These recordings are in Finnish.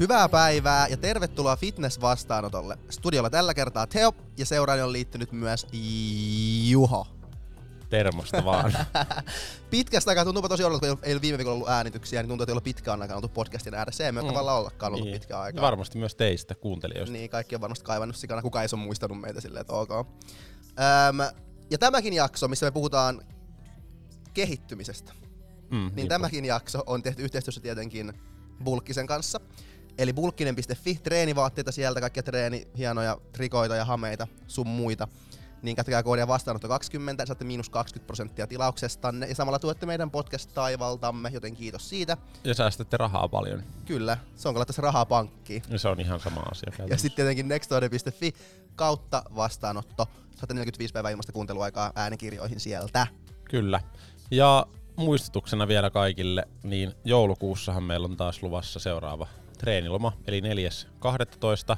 Hyvää päivää ja tervetuloa fitness-vastaanotolle. Studiolla tällä kertaa Teo ja seuraani on liittynyt myös Juho. Termosta vaan. Pitkästä aikaa tuntuu tosi oudolta, kun ei ole viime viikolla ollut äänityksiä, niin tuntuu, että ei ole pitkään aikaa oltu podcastin ääressä. Ei me mm. tavallaan ollakaan ollut niin. pitkään aikaa. Varmasti myös teistä kuuntelijoista. Niin, kaikki on varmasti kaivannut sikana, kuka ei ole muistanut meitä silleen, että ok. Öm, ja tämäkin jakso, missä me puhutaan kehittymisestä, mm, niin tämäkin jakso on tehty yhteistyössä tietenkin Bulkkisen kanssa. Eli bulkkinen.fi, treenivaatteita sieltä, kaikkia treeni, hienoja trikoita ja hameita, sun muita. Niin käyttäkää koodia vastaanotto 20, saatte miinus 20 prosenttia tilauksestanne ja samalla tuette meidän podcast-taivaltamme, joten kiitos siitä. Ja säästätte rahaa paljon. Kyllä, se on kun tässä rahaa pankkiin. Ja se on ihan sama asia. Ja sitten tietenkin nextore.fi kautta vastaanotto. Saatte 45 päivää ilmasta kuunteluaikaa äänikirjoihin sieltä. Kyllä. Ja muistutuksena vielä kaikille, niin joulukuussahan meillä on taas luvassa seuraava treeniloma, eli 4.12.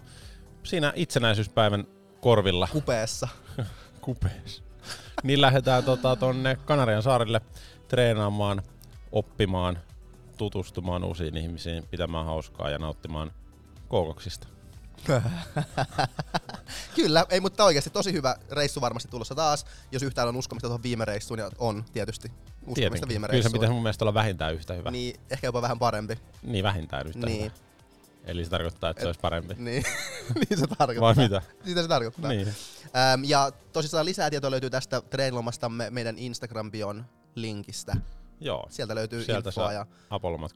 Siinä itsenäisyyspäivän korvilla. Kupeessa. Kupeessa. niin lähdetään tota, tonne Kanarian saarille treenaamaan, oppimaan, tutustumaan uusiin ihmisiin, pitämään hauskaa ja nauttimaan kookoksista. Kyllä, ei, mutta oikeasti tosi hyvä reissu varmasti tulossa taas, jos yhtään on uskomista tuohon viime reissuun, ja on tietysti uskomista Tietenkin. viime reissuun. Kyllä se pitäisi mun mielestä olla vähintään yhtä hyvä. Niin, ehkä jopa vähän parempi. Niin, vähintään yhtä niin. hyvä. Eli se tarkoittaa, että Et, se olisi parempi. Niin, niin se tarkoittaa. Vai mitä? Mitä se tarkoittaa. Niin. Ähm, ja tosissaan lisää tietoa löytyy tästä treenilomastamme meidän Instagram-bion linkistä. Joo. Sieltä löytyy Sieltä infoa. Ja,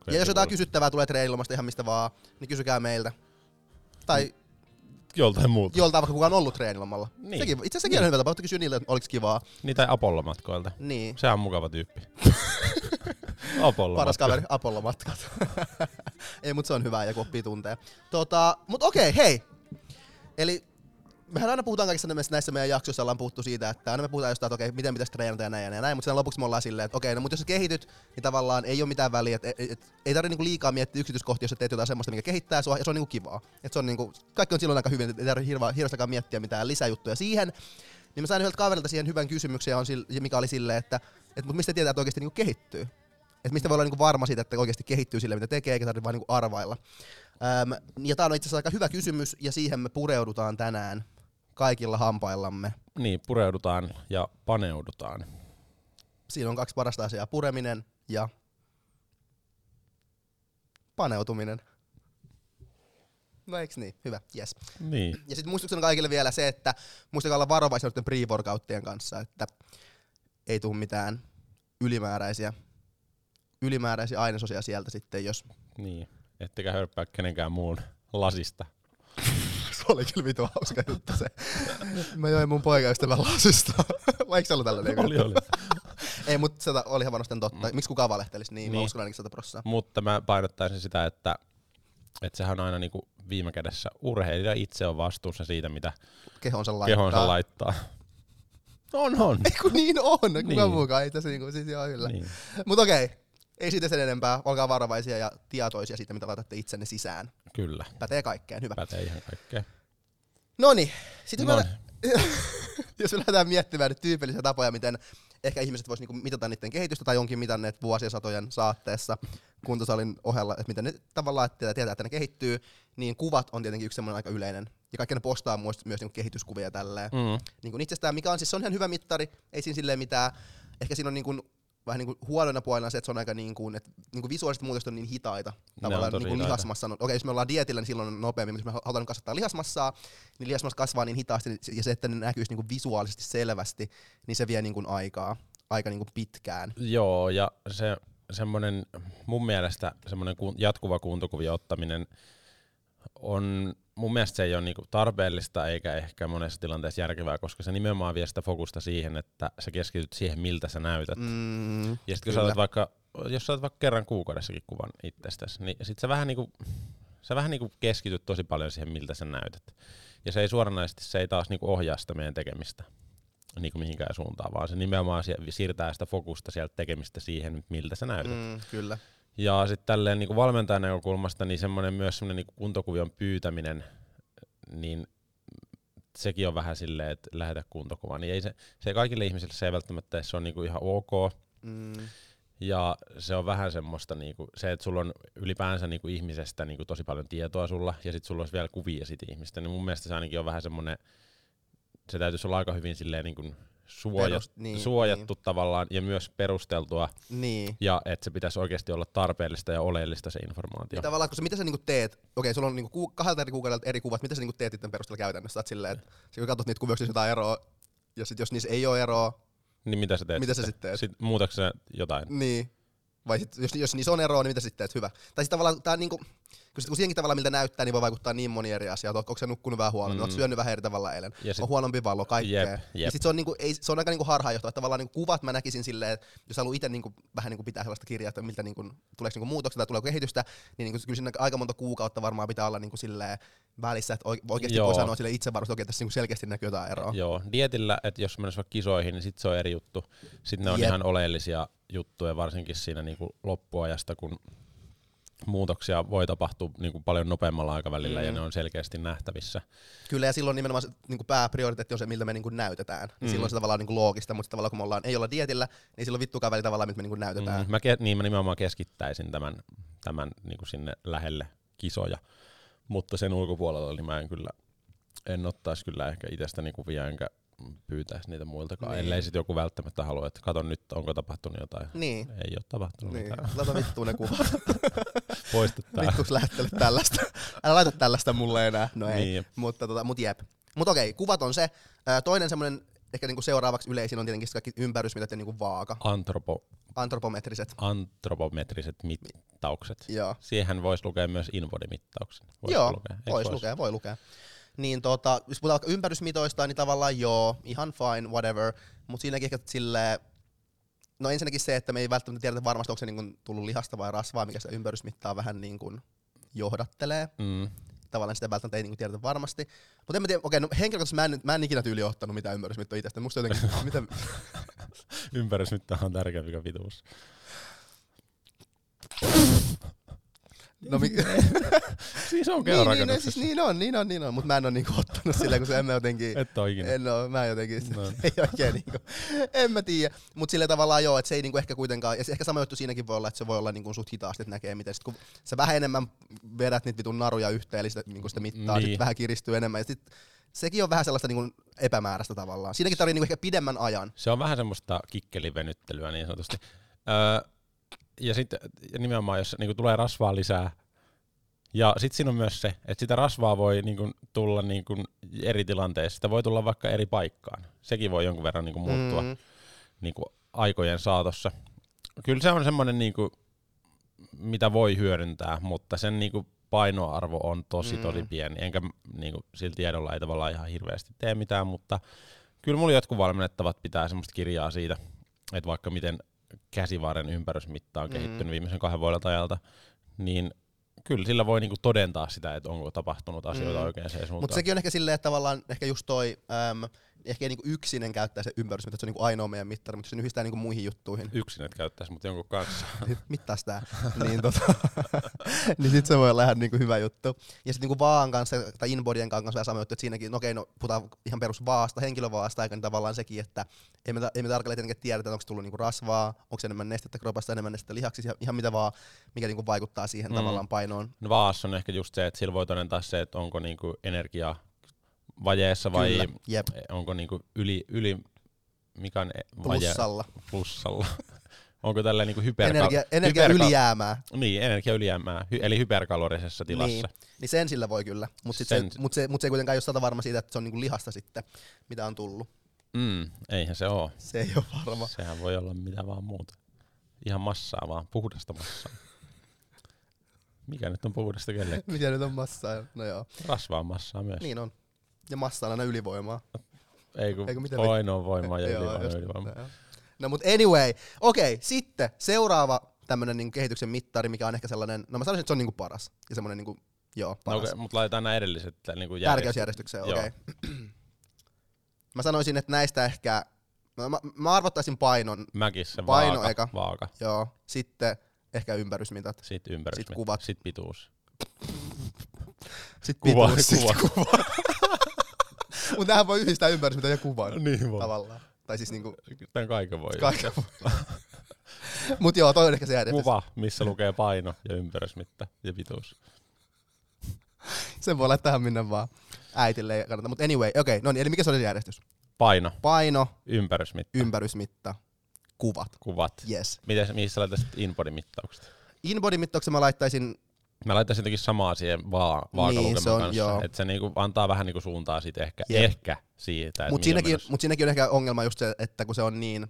ja jos jotain kysyttävää tulee treenilomasta ihan mistä vaan, niin kysykää meiltä. Tai joltain muulta. Joltain vaikka kukaan on ollut treenilomalla. Niin. Sekin, itse asiassa sekin niin. on hyvä tapa, kysyä niille, että oliko kivaa. Niin tai Apollo-matkoilta. Niin. Se on mukava tyyppi. Apollo Paras kaveri, Apollo-matkat. Ei, mutta se on hyvä, joku oppii tuntee. Tota, mut okei, hei. Eli mehän aina puhutaan kaikissa näissä meidän jaksoissa, ollaan puhuttu siitä, että aina me puhutaan jostain, että okei, miten pitäisi treenata ja näin ja näin, mutta lopuksi me ollaan silleen, että okei, no mutta jos sä kehityt, niin tavallaan ei ole mitään väliä, että et, et, ei tarvitse niinku liikaa miettiä yksityiskohtia, jos sä teet jotain semmoista, mikä kehittää sua, ja se on niinku kivaa. Et se on niinku, kaikki on silloin aika hyvin, ei tarvitse hirveästäkään miettiä mitään lisäjuttuja siihen. Niin mä sain yhdeltä kaverilta siihen hyvän kysymyksen, mikä oli silleen, että, että mutta mistä tietää, että oikeasti niinku kehittyy? Että mistä voi olla niinku varma siitä, että oikeasti kehittyy sille, mitä tekee, eikä tarvitse vain niinku arvailla. Öm, ja tämä on itse asiassa aika hyvä kysymys, ja siihen me pureudutaan tänään kaikilla hampaillamme. Niin, pureudutaan ja paneudutaan. Siinä on kaksi parasta asiaa, pureminen ja paneutuminen. No eiks niin? Hyvä, yes. Niin. Ja sitten muistutuksena kaikille vielä se, että muistakaa olla varovaisia noiden pre-workouttien kanssa, että ei tule mitään ylimääräisiä, ylimääräisiä ainesosia sieltä sitten, jos... Niin, ettekä hörppää kenenkään muun lasista oli kyllä vitu hauska juttu se. Mä join mun poikaystävän lasista. Eikö se ollut tällainen? Oli, oli. Ei, mutta se oli ihan varmasti totta. Mm. Miksi kukaan valehtelisi? Niin, niin. mä uskon ainakin 100 prosenttia. Mutta mä painottaisin sitä, että, että sehän on aina niinku viime kädessä urheilija itse on vastuussa siitä, mitä kehonsa laittaa. Kehonsa laittaa. On, on. Ei kun niin on, kuka niin. muukaan ei tässä niinku, siis joo kyllä. Niin. Mutta okei, okay. ei siitä sen enempää, olkaa varovaisia ja tietoisia siitä, mitä laitatte itsenne sisään. Kyllä. Pätee kaikkeen, hyvä. Pätee ihan kaikkeen. Noni, sitten me, jos me lähdetään miettimään nyt tyypillisiä tapoja, miten ehkä ihmiset vois niinku mitata niiden kehitystä tai onkin mitanneet vuosien satojen saatteessa kuntosalin ohella, että miten ne tavallaan että tietää, että ne kehittyy, niin kuvat on tietenkin yksi semmoinen aika yleinen. Ja kaikki ne postaa myös, myös niinku kehityskuvia tälleen. Mm. Niin kuin itsestään, mikä on siis se on ihan hyvä mittari, ei siinä silleen mitään, ehkä siinä on niin kuin vähän niin kuin huolena puolena se, että se on aika niin kuin, että niin kuin visuaaliset muutokset on niin hitaita tavallaan niin kuin lihasmassa. No, okei, jos me ollaan dietillä, niin silloin on nopeammin, jos me halutaan kasvattaa lihasmassaa, niin lihasmassa kasvaa niin hitaasti, ja se, että ne näkyisi niin kuin visuaalisesti selvästi, niin se vie niin kuin aikaa, aika niin kuin pitkään. Joo, ja se semmoinen, mun mielestä semmoinen jatkuva kuntokuvien ottaminen on mun mielestä se ei ole niinku tarpeellista eikä ehkä monessa tilanteessa järkevää, koska se nimenomaan vie sitä fokusta siihen, että sä keskityt siihen, miltä sä näytät. Mm, ja sitten kun sä vaikka, jos sä otat vaikka kerran kuukaudessakin kuvan itsestäsi, niin sit sä vähän, niinku, sä vähän niinku keskityt tosi paljon siihen, miltä sä näytät. Ja se ei suoranaisesti, se ei taas niinku ohjaa sitä meidän tekemistä niinku mihinkään suuntaan, vaan se nimenomaan siirtää sitä fokusta sieltä tekemistä siihen, miltä sä näytät. Mm, kyllä. Ja sitten tälleen niin valmentajan näkökulmasta niin semmoinen myös semmoinen niin kuntokuvion pyytäminen, niin sekin on vähän silleen, että lähetä kuntokuva. Niin ei se, se kaikille ihmisille se ei välttämättä se on niin kuin ihan ok. Mm. Ja se on vähän semmoista, niinku, se, että sulla on ylipäänsä niinku ihmisestä niinku tosi paljon tietoa sulla, ja sitten sulla olisi vielä kuvia siitä ihmistä, niin mun mielestä se ainakin on vähän semmoinen, se täytyisi olla aika hyvin silleen niinku suojat, Perus- niin, suojattu tavallaan, ja myös perusteltua, Niin. ja että se pitäisi oikeasti olla tarpeellista ja oleellista se informaatio. Ja tavallaan, kun sä, mitä sä niinku teet, okei, sulla on niinku ku, kahdelta eri kuukaudelta eri kuvat, mitä sä niinku teet niiden perusteella käytännössä? Sä silleen, että kun katsot niitä kuvia, niissä jotain eroa, ja sit jos niissä ei ole eroa, Niin mitä sä teet Mitä sä sit teet? Sit muutatko sä jotain? niin. Vai sit, jos, jos niissä on eroa, niin mitä sitten teet? Hyvä. Tai sitten tavallaan tää niinku, kun, sit, kun siihenkin tavalla miltä näyttää, niin voi vaikuttaa niin moni eri asia. Onko sä nukkunut vähän huonommin, mm. onko syönyt vähän eri tavalla eilen, Ja sit- on huonompi valo, kaikkea. Jep, Ja jep. sit se on, niinku, ei, se on aika niinku harhaanjohtava, että tavallaan niinku kuvat mä näkisin silleen, että jos haluaa itse niinku, vähän niinku pitää sellaista kirjaa, että miltä niinku, tuleeko niinku muutoksia tai tuleeko kehitystä, niin niinku, kyllä siinä aika monta kuukautta varmaan pitää olla niinku silleen välissä, että oike- oikeasti Joo. voi sanoa sille itse varmasti, että tässä niinku selkeästi näkyy jotain eroa. Joo, dietillä, että jos vaikka kisoihin, niin sit se on eri juttu. Sitten ne on Jep. ihan oleellisia juttuja, varsinkin siinä niinku loppuajasta, kun muutoksia voi tapahtua niinku paljon nopeammalla aikavälillä mm. ja ne on selkeästi nähtävissä. Kyllä, ja silloin nimenomaan se niinku pääprioriteetti on se, miltä me niinku näytetään. Niin Mm. silloin se tavallaan on niinku loogista, mutta tavallaan kun me ollaan, ei olla dietillä, niin silloin vittukaan väli tavallaan, miltä me niinku näytetään. Mm, mä, ke- niin, mä nimenomaan keskittäisin tämän, tämän niinku sinne lähelle kisoja, mutta sen ulkopuolella niin mä en kyllä, en ottaisi kyllä ehkä itsestäni kuvia enkä pyytäisi niitä muiltakaan, Niin. ellei sit joku välttämättä halua, että katon nyt, onko tapahtunut jotain. Niin. Ei ole tapahtunut Niin, mitään. laita vittuun ne kuvat. Poista tää. Vittuks lähettele tällaista. Älä laita tällaista mulle enää. No ei. Niin. Mutta tota, mut jep. Mut okei, kuvat on se. Toinen semmonen ehkä niinku seuraavaksi yleisin on tietenkin kaikki ympärysmitat ja niinku vaaka. Antropo, Antropometriset. antropometriset mittaukset. Joo. Siihen voisi lukea myös inbody-mittauksen. Voisiko Joo, lukea? Eikö vois vois? lukea, voi lukea. Niin tota, jos puhutaan vaikka ympärysmitoista, niin tavallaan joo, ihan fine, whatever. Mutta siinäkin ehkä silleen, no ensinnäkin se, että me ei välttämättä tiedetä varmasti, onko se niin tullut lihasta vai rasvaa, mikä sitä ympärysmittaa vähän niin kuin johdattelee. Mm. Tavallaan sitä välttämättä ei niin kuin tiedetä varmasti. Mutta en mä tiedä, okei, no henkilökohtaisesti mä en, mä en ikinä tyyli ottanut mitään ympärysmittoa itsestä. Musta jotenkin, mitä, Ympärysmitta on tärkeä mikä pituus. No, mi, Siis on niin, niin, no, siis niin on, niin on, niin on, mutta mä en ole niinku ottanut silleen, kun se en mä jotenkin... Et oo ikinä. En oo, mä jotenkin, No. ei oikein niinku, en mä tiedä. Mut sille tavallaan joo, että se ei niinku ehkä kuitenkaan, ja ehkä sama juttu siinäkin voi olla, että se voi olla niinku suht hitaasti, että näkee miten sit kun sä vähän enemmän vedät niitä vitun naruja yhteen, eli sitä, niinku sitä mittaa, niin. Niin. sit vähän kiristyy enemmän, ja sit sekin on vähän sellaista niinku epämääräistä tavallaan. Siinäkin tarvii niinku ehkä pidemmän ajan. Se on vähän semmoista kikkelivenyttelyä niin sanotusti. Öö, ja sitten nimenomaan, jos niinku tulee rasvaa lisää, ja sitten siinä on myös se, että sitä rasvaa voi niinku tulla niinku eri tilanteissa. Sitä voi tulla vaikka eri paikkaan. Sekin voi jonkun verran niinku muuttua Mm. niinku aikojen saatossa. Kyllä se on semmoinen, niinku, mitä voi hyödyntää, mutta sen niinku painoarvo on tosi Mm. tosi pieni. Enkä niinku, sillä tiedolla ei tavallaan ihan hirveästi tee mitään, mutta kyllä mulla jotkut valmennettavat pitää semmoista kirjaa siitä, että vaikka miten käsivarren ympärysmitta on Mm. kehittynyt viimeisen kahden vuoden ajalta, niin kyllä sillä voi niinku todentaa sitä, että onko tapahtunut asioita Mm. oikein se suuntaan. Mutta sekin on ehkä silleen, että tavallaan ehkä just toi, äm, ehkä ei niinku yksinen käyttää se ympärysmitta, että se on niinku ainoa meidän mittari, mutta sen yhdistää niinku muihin juttuihin, Yksin et käyttäisi, mutta jonkun kanssa. mittaa sitä, niin, tota, niin sit se voi olla ihan niinku hyvä juttu. Ja sitten niinku vaan kanssa, tai inbodien kanssa vähän sama juttu, että siinäkin, no okei, no puhutaan ihan perus vaasta, henkilövaasta, eikä niin tavallaan sekin, että ei me, ta- ei me tarkalleen tietenkään tiedetä, onko tullut niinku rasvaa, onko se enemmän nestettä kropasta, enemmän nestettä lihaksissa, ihan, mitä vaan, mikä niinku vaikuttaa siihen Mm. tavallaan painoon. No vaassa on ehkä just se, että sillä voi todentaa se, että onko niinku energia vajeessa vai Kyllä, jep, onko niinku yli, yli mikä on e- vaje plussalla. plussalla. onko tällä niinku hyperka- Energia, energia hyperka- ylijäämää. Niin, energia ylijäämää, hy- eli hyperkalorisessa tilassa. Niin, niin sen sillä voi kyllä, mutta sit se, mut se, mut se ei kuitenkaan ole sata varma siitä, että se on niinku lihasta sitten, mitä on tullut. Mm, eihän se oo. Se ei ole varma. Sehän voi olla mitä vaan muuta. Ihan massaa vaan, puhdasta massaa. Mikä nyt on puhdasta kelle? Mitä nyt on massaa? No joo, Rasvaa massaa myös. niin on. Ja massa on aina ylivoimaa. Ei kun Eikö mitä paino voimaa ja ylivoima. just- ylivoima. joo. No mut anyway, okei, sitten seuraava tämmönen niinku kehityksen mittari, mikä on ehkä sellainen, no mä sanoisin, että se on niinku paras. Ja semmonen niinku, joo, No, paras. okay, mutta laitetaan nämä edelliset niinku järjest- Tärkeysjärjestykseen, okei. Okay. mä sanoisin, että näistä ehkä, mä, mä, mä arvottaisin painon, Mäkissä Paino vaaka, eka. vaaka. joo, sitten ehkä ympärysmitat, Sitten ympärys. Sit kuvat. Sitten pituus. sitten Kuva, pituus, kuva. sit kuva. Mut tähän voi yhdistää ympärysmitat ja kuvan Niin tavallaan. Tai siis niinku, Tämän kaiken voi. kaiken Mut joo, toi on ehkä se järjestys. Kuva, missä lukee paino ja ympärysmitta ja pituus. Sen voi laittaa ihan minne vaan. Äitille ei kannata. Mutta anyway, okei, okay, no niin, eli mikä se oli se järjestys? Paino, Paino, ympärysmitta, ympärysmitta, kuvat. kuvat. Yes. Miten, mihin sä laittaisit inbody-mittaukset? Inbody-mittauksen mä laittaisin, Mä laittaisin jotenkin samaa siihen vaa, vaakalukeman Niin, se on- kanssa. joo. Että se niinku antaa vähän niinku suuntaa sit ehkä, Jep. ehkä siitä. mutta siinäkin, mut siinäkin on ehkä ongelma just se, että kun se on niin,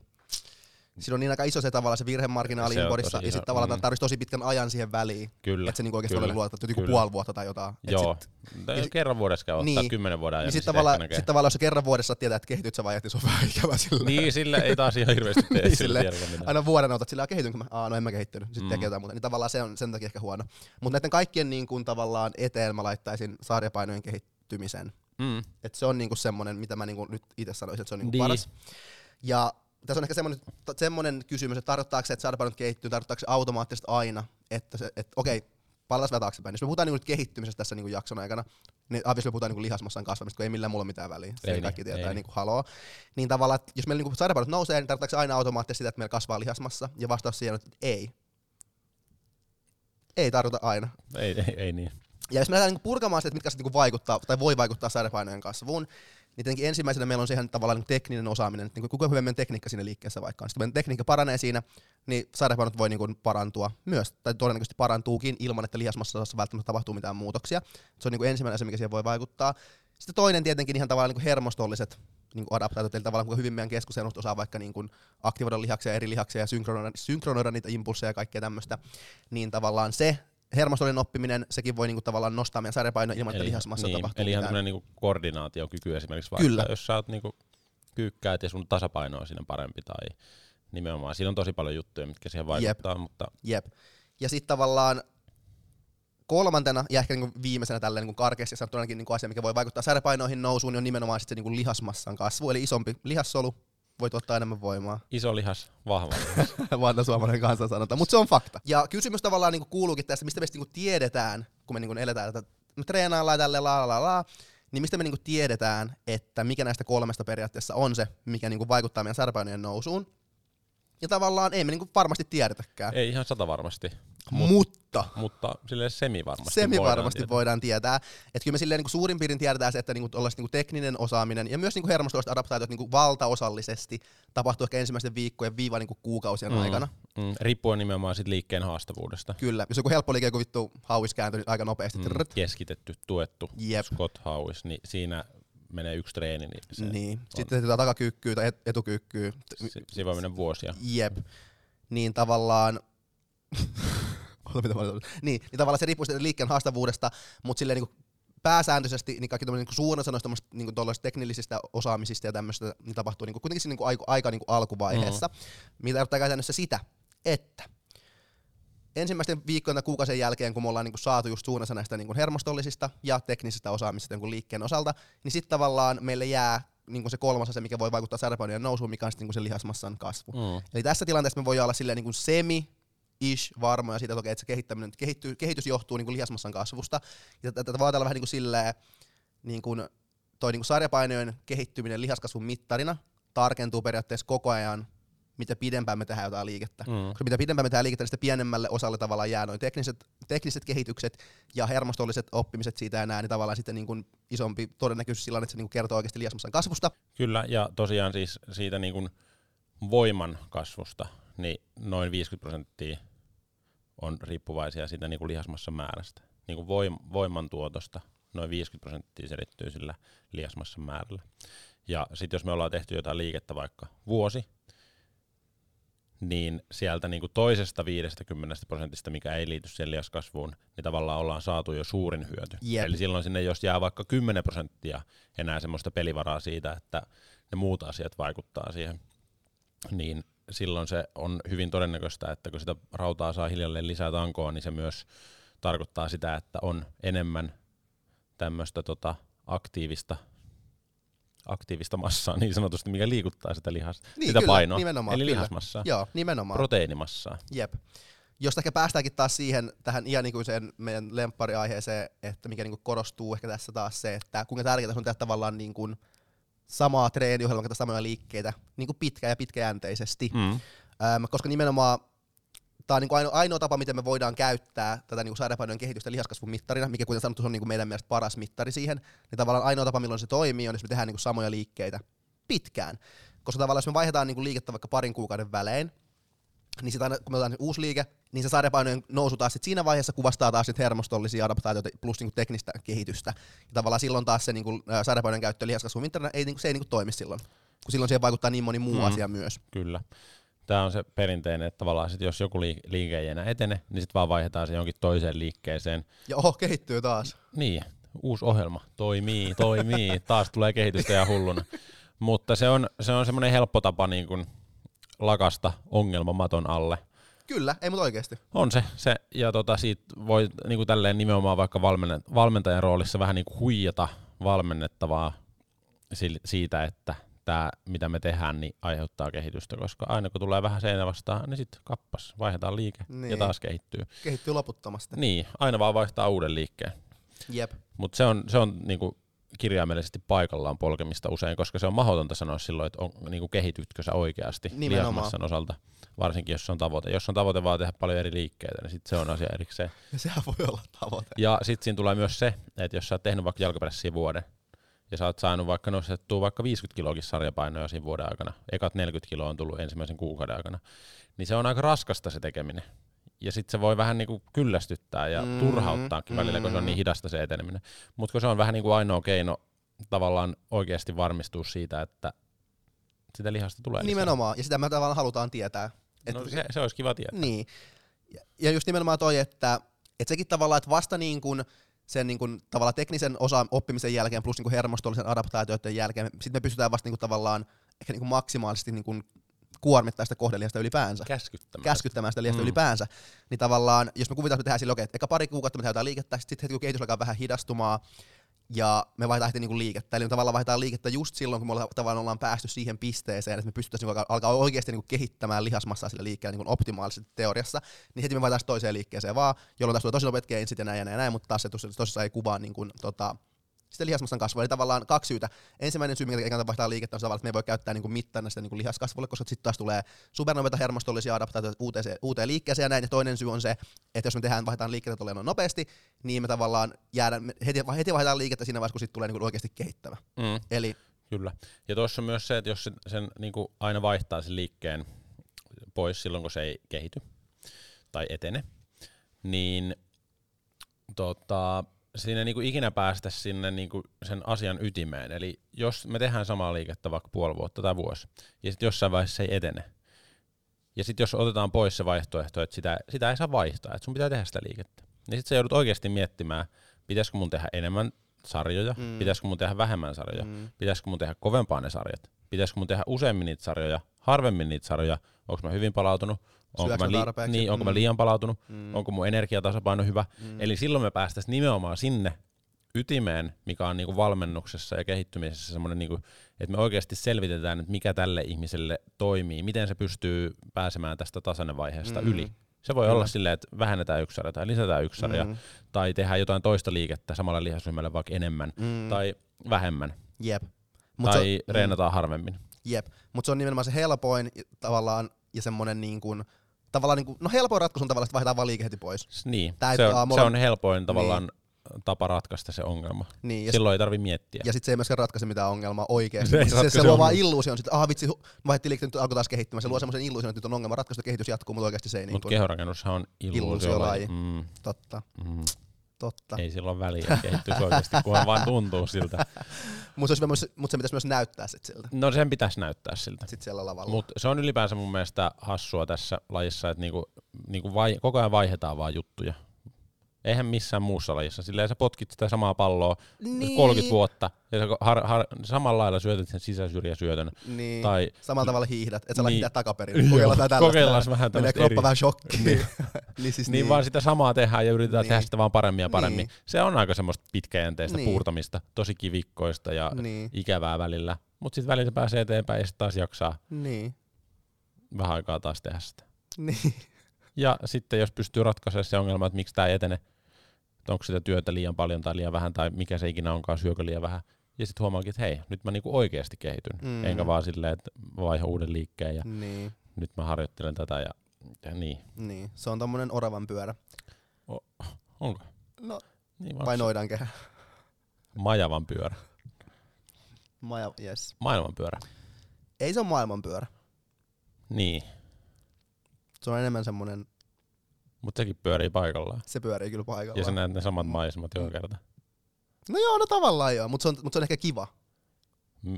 siinä on niin aika iso se tavallaan se virhemarginaali Se tosi ja sitten tavallaan mm. tarvitsisi tosi pitkän ajan siihen väliin, Kyllä, että se niinku oikeasti ole luotettu, joku puoli vuotta tai jotain. Joo, sit- tai jos kerran vuodessa käy ottaa Niin. kymmenen vuoden ajan, Niin niin sitten sit tavallaan, sit tavallaan, jos kerran vuodessa tiedät, että kehityt sä vai niin se on vähän ikävä sillä. Niin, sille ei taas ihan hirveästi tee Niin, sillä. Aina vuoden otat sillä, kehitynkö mä? Aa, no en mä kehittynyt. Sitten Mm. tekee jotain muuta. Niin tavallaan se on sen takia ehkä huono. Mutta näiden kaikkien niin kuin, tavallaan eteen mä laittaisin sarjapainojen kehittymisen. Mm. Et se on niinku semmonen, mitä mä niinku nyt itse sanoisin, että se on niinku Niin. paras. Ja tässä on ehkä semmonen, t- semmonen kysymys, että tarkoittaako se, että sarjapainot kehittyy, tarkoittaako se automaattisesti aina, että se, että okei, palataan vähän taaksepäin. Jos me puhutaan niinku kehittymisestä tässä niinku jakson aikana, niin obviously me puhutaan niinku lihasmassan kasvamista, kun ei millään mulla mitään väliä. Se Ei kaikki tietää ei niinku haloo. Niin tavallaan, että jos meillä niinku sarjapainot nousee, niin tarkoittaako se aina automaattisesti sitä, että meillä kasvaa lihasmassa? Ja vastaus siihen on, että ei. Ei tarkoita aina. Ei, ei, ei niin. Ja jos me lähdetään niinku purkamaan sitä, että mitkä se niinku vaikuttaa tai voi vaikuttaa sairapainojen kasvuun, niin tietenkin ensimmäisenä meillä on siihen tavallaan niinku tekninen osaaminen, että niinku kuinka hyvä meidän tekniikka siinä liikkeessä vaikka on. Sitten tekniikka paranee siinä, niin sairapainot voi niinku parantua myös, tai todennäköisesti parantuukin ilman, että lihasmassassa välttämättä tapahtuu mitään muutoksia. Se on niinku ensimmäinen asia, mikä siihen voi vaikuttaa. Sitten toinen tietenkin ihan tavallaan niinku hermostolliset niin adaptaatiot, eli tavallaan kuinka hyvin meidän keskushermosto osaa vaikka niin kuin aktivoida lihaksia, eri lihaksia ja synkronoida, synkronoida niitä impulseja ja kaikkea tämmöistä, niin tavallaan se hermostollinen oppiminen, sekin voi niinku tavallaan nostaa meidän sairapainoa ilman, että lihasmassa niin, tapahtuu Eli ihan tämmöinen niinku koordinaatiokyky esimerkiksi vaikka, Kyllä. jos sä oot niinku kyykkäät ja sun tasapaino on siinä parempi tai nimenomaan. Siinä on tosi paljon juttuja, mitkä siihen vaikuttaa, mutta Jep. Ja sitten tavallaan kolmantena ja ehkä niinku viimeisenä tälleen niinku karkeasti sanottuna niinku asia, mikä voi vaikuttaa sairapainoihin nousuun, niin on nimenomaan sit se niinku lihasmassan kasvu, eli isompi lihassolu voi tuottaa enemmän voimaa. iso lihas, vahva lihas. Vanha suomalainen kanssa sanotaan, mutta se on fakta. Ja kysymys tavallaan niinku kuuluukin tästä, mistä me sitten niinku tiedetään, kun me niinku eletään, että me treenaillaan tälle la la la la, niin mistä me niinku tiedetään, että mikä näistä kolmesta periaatteessa on se, mikä niinku vaikuttaa meidän sairapainojen nousuun. Ja tavallaan ei me niinku varmasti tiedetäkään. ei ihan sata varmasti, Mut, mutta mutta sille semi varmasti semi voidaan tietää. voidaan tietää. Että kyllä me silleen niinku suurin piirtein tiedetään se, että niinku ollaan niinku tekninen osaaminen ja myös niinku hermostolliset adaptaatiot niinku valtaosallisesti tapahtuu ehkä ensimmäisten viikkojen viiva niinku kuukausien Mm. aikana. Mm, riippuen nimenomaan sit liikkeen haastavuudesta. Kyllä. Jos joku helppo liike, joku vittu hauis kääntyy niin aika nopeasti. Mm, keskitetty, tuettu, Jep. squat hauis, niin siinä menee yksi treeni, niin se, Niin. Sitten tätä takakyykkyä tai et- etukyykkyä. si, siinä voi mennä vuosia. Jep. Niin tavallaan... Niin, niin tavallaan se riippuu siitä liikkeen haastavuudesta, mutta silleen niin pääsääntöisesti niin kaikki niin suurin osa noista niin teknillisistä osaamisista ja tämmöistä niin tapahtuu niin kuitenkin siinä niin aika, aika niin alkuvaiheessa, mm. mitä tarkoittaa käytännössä sitä, että ensimmäisten viikkojen tai kuukausien jälkeen, kun me ollaan niin kuin saatu just suurin osa näistä niin kuin hermostollisista ja teknisistä osaamisista niin kuin liikkeen osalta, niin sitten tavallaan meille jää niin kuin se kolmas asia, mikä voi vaikuttaa sairapainojen nousuun, mikä on sitten niin kuin se lihasmassan kasvu. Mm. Eli tässä tilanteessa me voidaan olla silleen niin kuin semi ish varmoja siitä, että, okei, että se kehittäminen, kehittyy, kehitys johtuu niin kuin lihasmassan kasvusta. Ja tätä voi ajatella vähän niin kuin silleen, niin kuin toi niin kuin sarjapainojen kehittyminen lihaskasvun mittarina tarkentuu periaatteessa koko ajan, mitä pidempään me tehdään jotain liikettä. Mm. Koska mitä pidempään me tehdään liikettä, niin sitä pienemmälle osalle tavallaan jää noin tekniset, tekniset kehitykset ja hermostolliset oppimiset siitä ja nää, niin tavallaan sitten niin kuin isompi todennäköisyys sillä että se niin kuin kertoo oikeasti lihasmassan kasvusta. Kyllä, ja tosiaan siis siitä niin kuin voiman kasvusta, niin noin 50 prosenttia on riippuvaisia siitä niin kuin lihasmassan määrästä. Niin kuin voim- voiman tuotosta noin 50 prosenttia selittyy sillä lihasmassan määrällä. Ja sitten jos me ollaan tehty jotain liikettä vaikka vuosi, niin sieltä niin kuin toisesta 50 prosentista, mikä ei liity siihen lihaskasvuun, niin tavallaan ollaan saatu jo suurin hyöty. Jep. Eli silloin sinne, jos jää vaikka 10 prosenttia enää semmoista pelivaraa siitä, että ne muut asiat vaikuttaa siihen, niin silloin se on hyvin todennäköistä, että kun sitä rautaa saa hiljalleen lisää tankoa, niin se myös tarkoittaa sitä, että on enemmän tämmöistä tota aktiivista, aktiivista massaa niin sanotusti, mikä liikuttaa sitä lihasta, Niin, sitä kyllä, painoa, nimenomaan, eli kyllä. lihasmassaa, Joo, nimenomaan. proteiinimassaa. Jep. Josta ehkä päästäänkin taas siihen, tähän ihan ikuiseen meidän lemppariaiheeseen, että mikä niinku korostuu ehkä tässä taas se, että kuinka tärkeää on tehdä tavallaan niin kuin samaa treeniohjelmaa, tai samoja liikkeitä niin kuin pitkä ja pitkäjänteisesti. Mm. Ähm, koska nimenomaan Tämä on niin ainoa, ainoa tapa, miten me voidaan käyttää tätä niin sairaanpainojen kehitystä lihaskasvun mittarina, mikä kuten sanottu, se on niin kuin meidän mielestä paras mittari siihen. Niin tavallaan ainoa tapa, milloin se toimii, on, jos me tehdään niin kuin samoja liikkeitä pitkään. Koska tavallaan jos me vaihdetaan niin kuin liikettä vaikka parin kuukauden välein, niin sit aina, kun me otetaan uusi liike, niin se sairaanpainojen nousu taas sit siinä vaiheessa kuvastaa taas sit hermostollisia adaptaatioita plus niinku teknistä kehitystä. Ja tavallaan silloin taas se niinku, sairaanpainojen käyttö lihaskasvun mittarina ei, niinku, se ei niinku toimi silloin. Kun silloin siihen vaikuttaa niin moni muu mm. asia myös. Kyllä. Tämä on se perinteinen, että tavallaan sit jos joku liike ei enää etene, niin sitten vaan vaihdetaan se jonkin toiseen liikkeeseen. Ja oho, kehittyy taas. Niin, uusi ohjelma. Toimii, toimii. taas tulee kehitystä ja hulluna. Mutta se on, se on semmoinen helppo tapa niin kun lakasta ongelmamaton alle. Kyllä, ei mutta oikeasti. On se, se ja tota, siitä voi niinku tälleen nimenomaan vaikka valmentajan roolissa vähän niinku huijata valmennettavaa siitä, että tämä, mitä me tehdään, niin aiheuttaa kehitystä, koska aina kun tulee vähän seinä vastaan, niin sitten kappas, vaihdetaan liike niin. ja taas kehittyy. Kehittyy loputtomasti. Niin, aina vaan vaihtaa uuden liikkeen. Jep. Mutta se on, se on niinku kirjaimellisesti paikallaan polkemista usein, koska se on mahdotonta sanoa silloin, että on, niinku kehitytkö sä oikeasti lihasmassan osalta, varsinkin jos on tavoite. Jos on tavoite vaan tehdä paljon eri liikkeitä, niin sit se on asia erikseen. Ja sehän voi olla tavoite. Ja sitten siinä tulee myös se, että jos sä oot tehnyt vaikka jalkapressiä vuoden, ja sä oot saanut vaikka nostettua vaikka 50 kilokin sarjapainoja siinä vuoden aikana, ekat 40 kiloa on tullut ensimmäisen kuukauden aikana, niin se on aika raskasta se tekeminen. Ja sitten se voi vähän niinku kyllästyttää ja mm, turhauttaakin välillä, mm. kun se on niin hidasta se eteneminen. Mutta kun se on vähän niinku ainoa keino tavallaan oikeasti varmistua siitä, että sitä lihasta tulee Nimenomaan, lisää. ja sitä me tavallaan halutaan tietää. Et, no se, se olisi kiva tietää. Niin. Ja just nimenomaan toi, että, että sekin tavallaan, että vasta niin kuin sen niin kuin, tavallaan teknisen osa oppimisen jälkeen plus niin kuin hermostollisen adaptaatioiden jälkeen, sitten me pystytään vasta niin kuin, tavallaan ehkä niin kuin maksimaalisesti niin kuin, kuormittaa sitä kohdelihasta ylipäänsä. Käskyttämään. Käskyttämään sitä lihasta mm. ylipäänsä. Niin tavallaan, jos me kuvitaan, että me tehdään sillä, okay, että eka pari kuukautta me tehdään liikettä, sitten heti kun kehitys alkaa vähän hidastumaan, ja me vaihdetaan heti niinku liikettä. Eli me tavallaan vaihdetaan liikettä just silloin, kun me ollaan, tavallaan ollaan päästy siihen pisteeseen, että me pystyttäisiin niinku alkaa oikeasti niinku kehittämään lihasmassaa sillä liikkeellä niinku optimaalisesti teoriassa, niin heti me vaihdetaan toiseen liikkeeseen vaan, jolloin tässä tulee tosi nopeat gainsit ja näin ja näin, ja näin mutta taas se tosissaan ei kuvaa niinku, tota, sitten lihasmassan kasvua. Eli tavallaan kaksi syytä. Ensimmäinen syy, minkä ei kannata vaihtaa liikettä, on se, että me ei voi käyttää niin kuin mittana sitä niin kuin lihaskasvulle, koska sitten taas tulee supernopeita hermostollisia adaptaatioita uuteen, uuteen liikkeeseen ja näin. Ja toinen syy on se, että jos me tehdään, vaihdetaan liikettä tulee noin nopeasti, niin me tavallaan jäädään, heti, heti vaihdetaan liikettä siinä vaiheessa, kun sitten tulee niin kuin oikeasti kehittävä. Mm. Eli Kyllä. Ja tuossa on myös se, että jos sen, sen niin kuin aina vaihtaa sen liikkeen pois silloin, kun se ei kehity tai etene, niin tota, siinä niinku ikinä päästä sinne niinku sen asian ytimeen. Eli jos me tehdään samaa liikettä vaikka puoli vuotta tai vuosi, ja sitten jossain vaiheessa se ei etene, ja sitten jos otetaan pois se vaihtoehto, että sitä, sitä ei saa vaihtaa, että sun pitää tehdä sitä liikettä, niin sitten sä joudut oikeasti miettimään, pitäisikö mun tehdä enemmän sarjoja, mm. pitäisikö mun tehdä vähemmän sarjoja, mm. pitäisikö mun tehdä kovempaa ne sarjat, pitäisikö mun tehdä useammin niitä sarjoja, harvemmin niitä sarjoja, onko mä hyvin palautunut, Onko mä, li- niin, onko mm. mä liian palautunut? Mm. Onko mun energiatasapaino hyvä? Mm. Eli silloin me päästäisiin nimenomaan sinne ytimeen, mikä on niinku valmennuksessa ja kehittymisessä semmoinen, niinku, että me oikeasti selvitetään, että mikä tälle ihmiselle toimii, miten se pystyy pääsemään tästä tasannevaiheesta mm. yli. Se voi mm. olla silleen, että vähennetään yksi sarja tai lisätään yksi sarja, mm. tai tehdään jotain toista liikettä samalla lihasryhmällä vaikka enemmän mm. tai vähemmän. Jep. Mut tai se, reenataan mm. harvemmin. Jep, mutta se on nimenomaan se helpoin tavallaan ja semmoinen niin kuin, tavallaan niin kuin, no helpoin ratkaisu on tavallaan, että vaihdetaan vaan liike heti pois. Niin, Tää se, on, se on helpoin tavallaan niin. tapa ratkaista se ongelma. Niin, Silloin ei tarvi miettiä. Ja sitten se ei myöskään ratkaise mitään ongelmaa oikeasti. Se, se, se luo vaan illuusion, että ah vitsi, vaihdettiin liikettä, nyt alkoi taas kehittymään. Se luo semmoisen illuusion, että nyt on ongelma ratkaistu, kehitys jatkuu, mutta oikeasti se ei... Mutta niin kehorakennushan on illuusiolaji. Mm. Totta. Mm. Totta. Ei silloin väliä kehittyy oikeasti, kunhan vaan tuntuu siltä. Mutta se, mut se pitäisi myös näyttää sit siltä. No sen pitäisi näyttää siltä. Sitten siellä lavalla. Mutta se on ylipäänsä mun mielestä hassua tässä lajissa, että niinku, niinku vai, koko ajan vaihdetaan vaan juttuja. Eihän missään muussa lajissa. Silleen sä potkit sitä samaa palloa niin. 30 vuotta ja sä har, har, samalla lailla syötät sen sisäsyrjäsyötön. Niin. Tai, Samalla tavalla hiihdät, et sä niin. hiihdät takaperin. Kokeillaan tällaista. Kokeillaan vähän Menee kroppa eri. vähän shokkiin. niin. niin, siis niin, niin, vaan sitä samaa tehdään ja yritetään niin. tehdä sitä vaan paremmin ja paremmin. Niin. Se on aika semmoista pitkäjänteistä niin. puurtamista, tosi kivikkoista ja niin. ikävää välillä. Mutta sitten välillä pääsee eteenpäin ja sitten taas jaksaa niin. vähän aikaa taas tehdä sitä. Niin. Ja sitten jos pystyy ratkaisemaan se ongelma, että miksi tämä ei etene, että onko sitä työtä liian paljon tai liian vähän tai mikä se ikinä onkaan, syökö liian vähän. Ja sitten huomaakin, että hei, nyt mä niinku oikeasti kehityn. Mm. Enkä vaan silleen, että vaiho uuden liikkeen ja niin. nyt mä harjoittelen tätä ja Ja niin. Niin, se on tommonen oravan pyörä. Onko? No, Niin, vai noidan kehä. Majavan pyörä. Maja, yes. Maailman pyörä. Ei se ole maailman pyörä. Niin. Se on enemmän semmonen, Mutta sekin pyörii paikallaan. se pyörii kyllä paikalla. Ja sä näet ne samat maisemat joka kerta. No joo, no tavallaan joo, mutta se, on, mut se on ehkä kiva. M-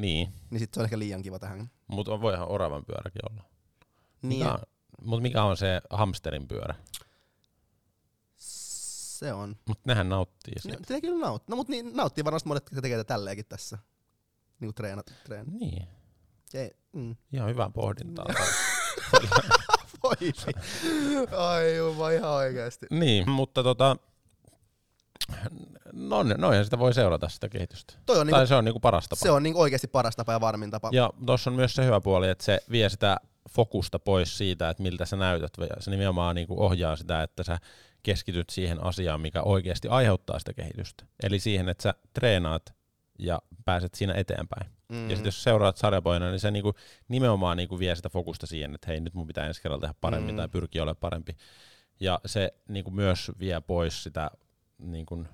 niin. Niin sit se on ehkä liian kiva tähän. Mutta voihan oravan pyöräkin olla. Niin, Mikä, mutta mikä on se hamsterin pyörä? se on. Mutta nehän nauttii Ne, siitä. ne kyllä nauttii. No mut niin, nauttii varmasti monet, jotka tekee tätä tälleenkin tässä. Niinku treenat, treen. Niin. Ei, mm. Ihan hyvää pohdintaa. Voi Ai jumma, ihan oikeesti. niin, mutta tota, no noihan sitä voi seurata sitä kehitystä. Toi on, tai niinku, se on niinku paras tapa. se on niinku oikeesti paras tapa ja varmin tapa. Ja tuossa on myös se hyvä puoli, että se vie sitä fokusta pois siitä, että miltä sä näytät. Ja se nimenomaan niinku ohjaa sitä, että sä keskityt siihen asiaan, mikä oikeasti aiheuttaa sitä kehitystä. Eli siihen, että sä treenaat ja pääset siinä eteenpäin. Mm. Ja sitten jos seuraat sarjapoina, niin se niinku nimenomaan niinku vie sitä fokusta siihen, että hei, nyt mun pitää ensi kerralla tehdä paremmin Mm. tai pyrkiä olemaan parempi. Ja se niinku myös vie pois sitä niinku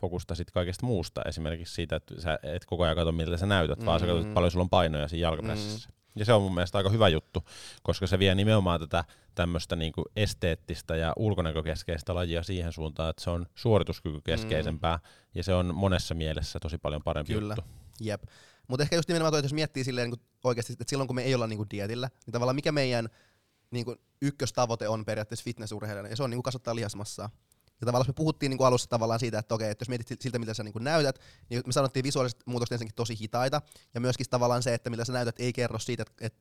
fokusta sit kaikesta muusta. Esimerkiksi siitä, että sä et koko ajan katso, miltä sä näytät, mm. vaan sä katsot, että Mm. paljon sulla on painoja siinä jalkapressissä. Mm. Ja se on mun mielestä aika hyvä juttu, koska se vie nimenomaan tätä tämmöistä niinku esteettistä ja ulkonäkökeskeistä lajia siihen suuntaan, että se on suorituskykykeskeisempää mm. ja se on monessa mielessä tosi paljon parempi Kyllä. juttu. Jep. Mutta ehkä just nimenomaan toi, että jos miettii silleen niin oikeasti, että silloin kun me ei olla niin dietillä, niin tavallaan mikä meidän niin kuin ykköstavoite on periaatteessa fitnessurheilijana, ja se on niin kuin kasvattaa lihasmassaa. Ja tavallaan me puhuttiin niin kuin alussa tavallaan siitä, että okei, että jos mietit siltä, miltä sä niin kuin näytät, niin me sanottiin visuaaliset muutokset ensinnäkin tosi hitaita, ja myöskin tavallaan se, että miltä sä näytät, ei kerro siitä, että, että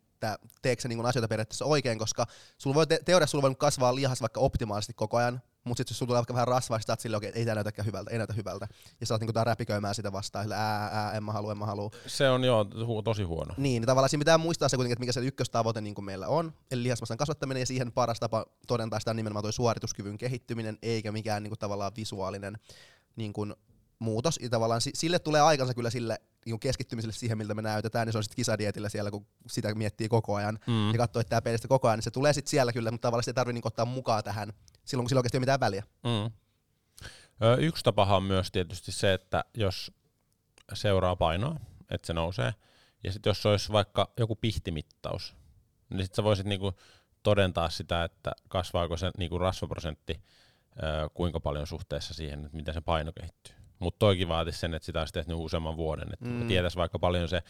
teekö sä niin asioita periaatteessa oikein, koska sulla voi te- teoriassa sulla voi kasvaa lihas vaikka optimaalisesti koko ajan, mutta sitten jos sulla tulee vaikka vähän rasvaa, niin sä oot silleen, okei, ei tää näytäkään hyvältä, ei näytä hyvältä. Ja sä oot niinku tää räpiköimään sitä vastaan, sille ää, ää, en mä halua, en mä halua. Se on jo hu- tosi huono. Niin, niin tavallaan siinä pitää muistaa se kuitenkin, että mikä se ykköstavoite niin kuin meillä on, eli lihasmassan kasvattaminen, ja siihen paras tapa todentaa sitä on nimenomaan tuo suorituskyvyn kehittyminen, eikä mikään niin kuin tavallaan visuaalinen niin kuin muutos. Ja tavallaan si- sille tulee aikansa kyllä sille niin keskittymiselle siihen, miltä me näytetään, niin se on sitten kisadietillä siellä, kun sitä miettii koko ajan, Mm. ja katsoo, että tämä pelistä koko ajan, niin se tulee sitten siellä kyllä, mutta tavallaan sitä ei tarvitse niin ottaa mukaan tähän, silloin kun sillä oikeasti ei ole mitään väliä. Mm. Ö, yksi tapahan on myös tietysti se, että jos seuraa painoa, että se nousee, ja sitten jos olisi vaikka joku pihtimittaus, niin sitten sä voisit niinku todentaa sitä, että kasvaako se niinku rasvaprosentti ö, kuinka paljon suhteessa siihen, että miten se paino kehittyy. Mutta toikin vaatisi sen, että sitä olisi tehnyt useamman vuoden, että Mm. tietäisi vaikka paljon se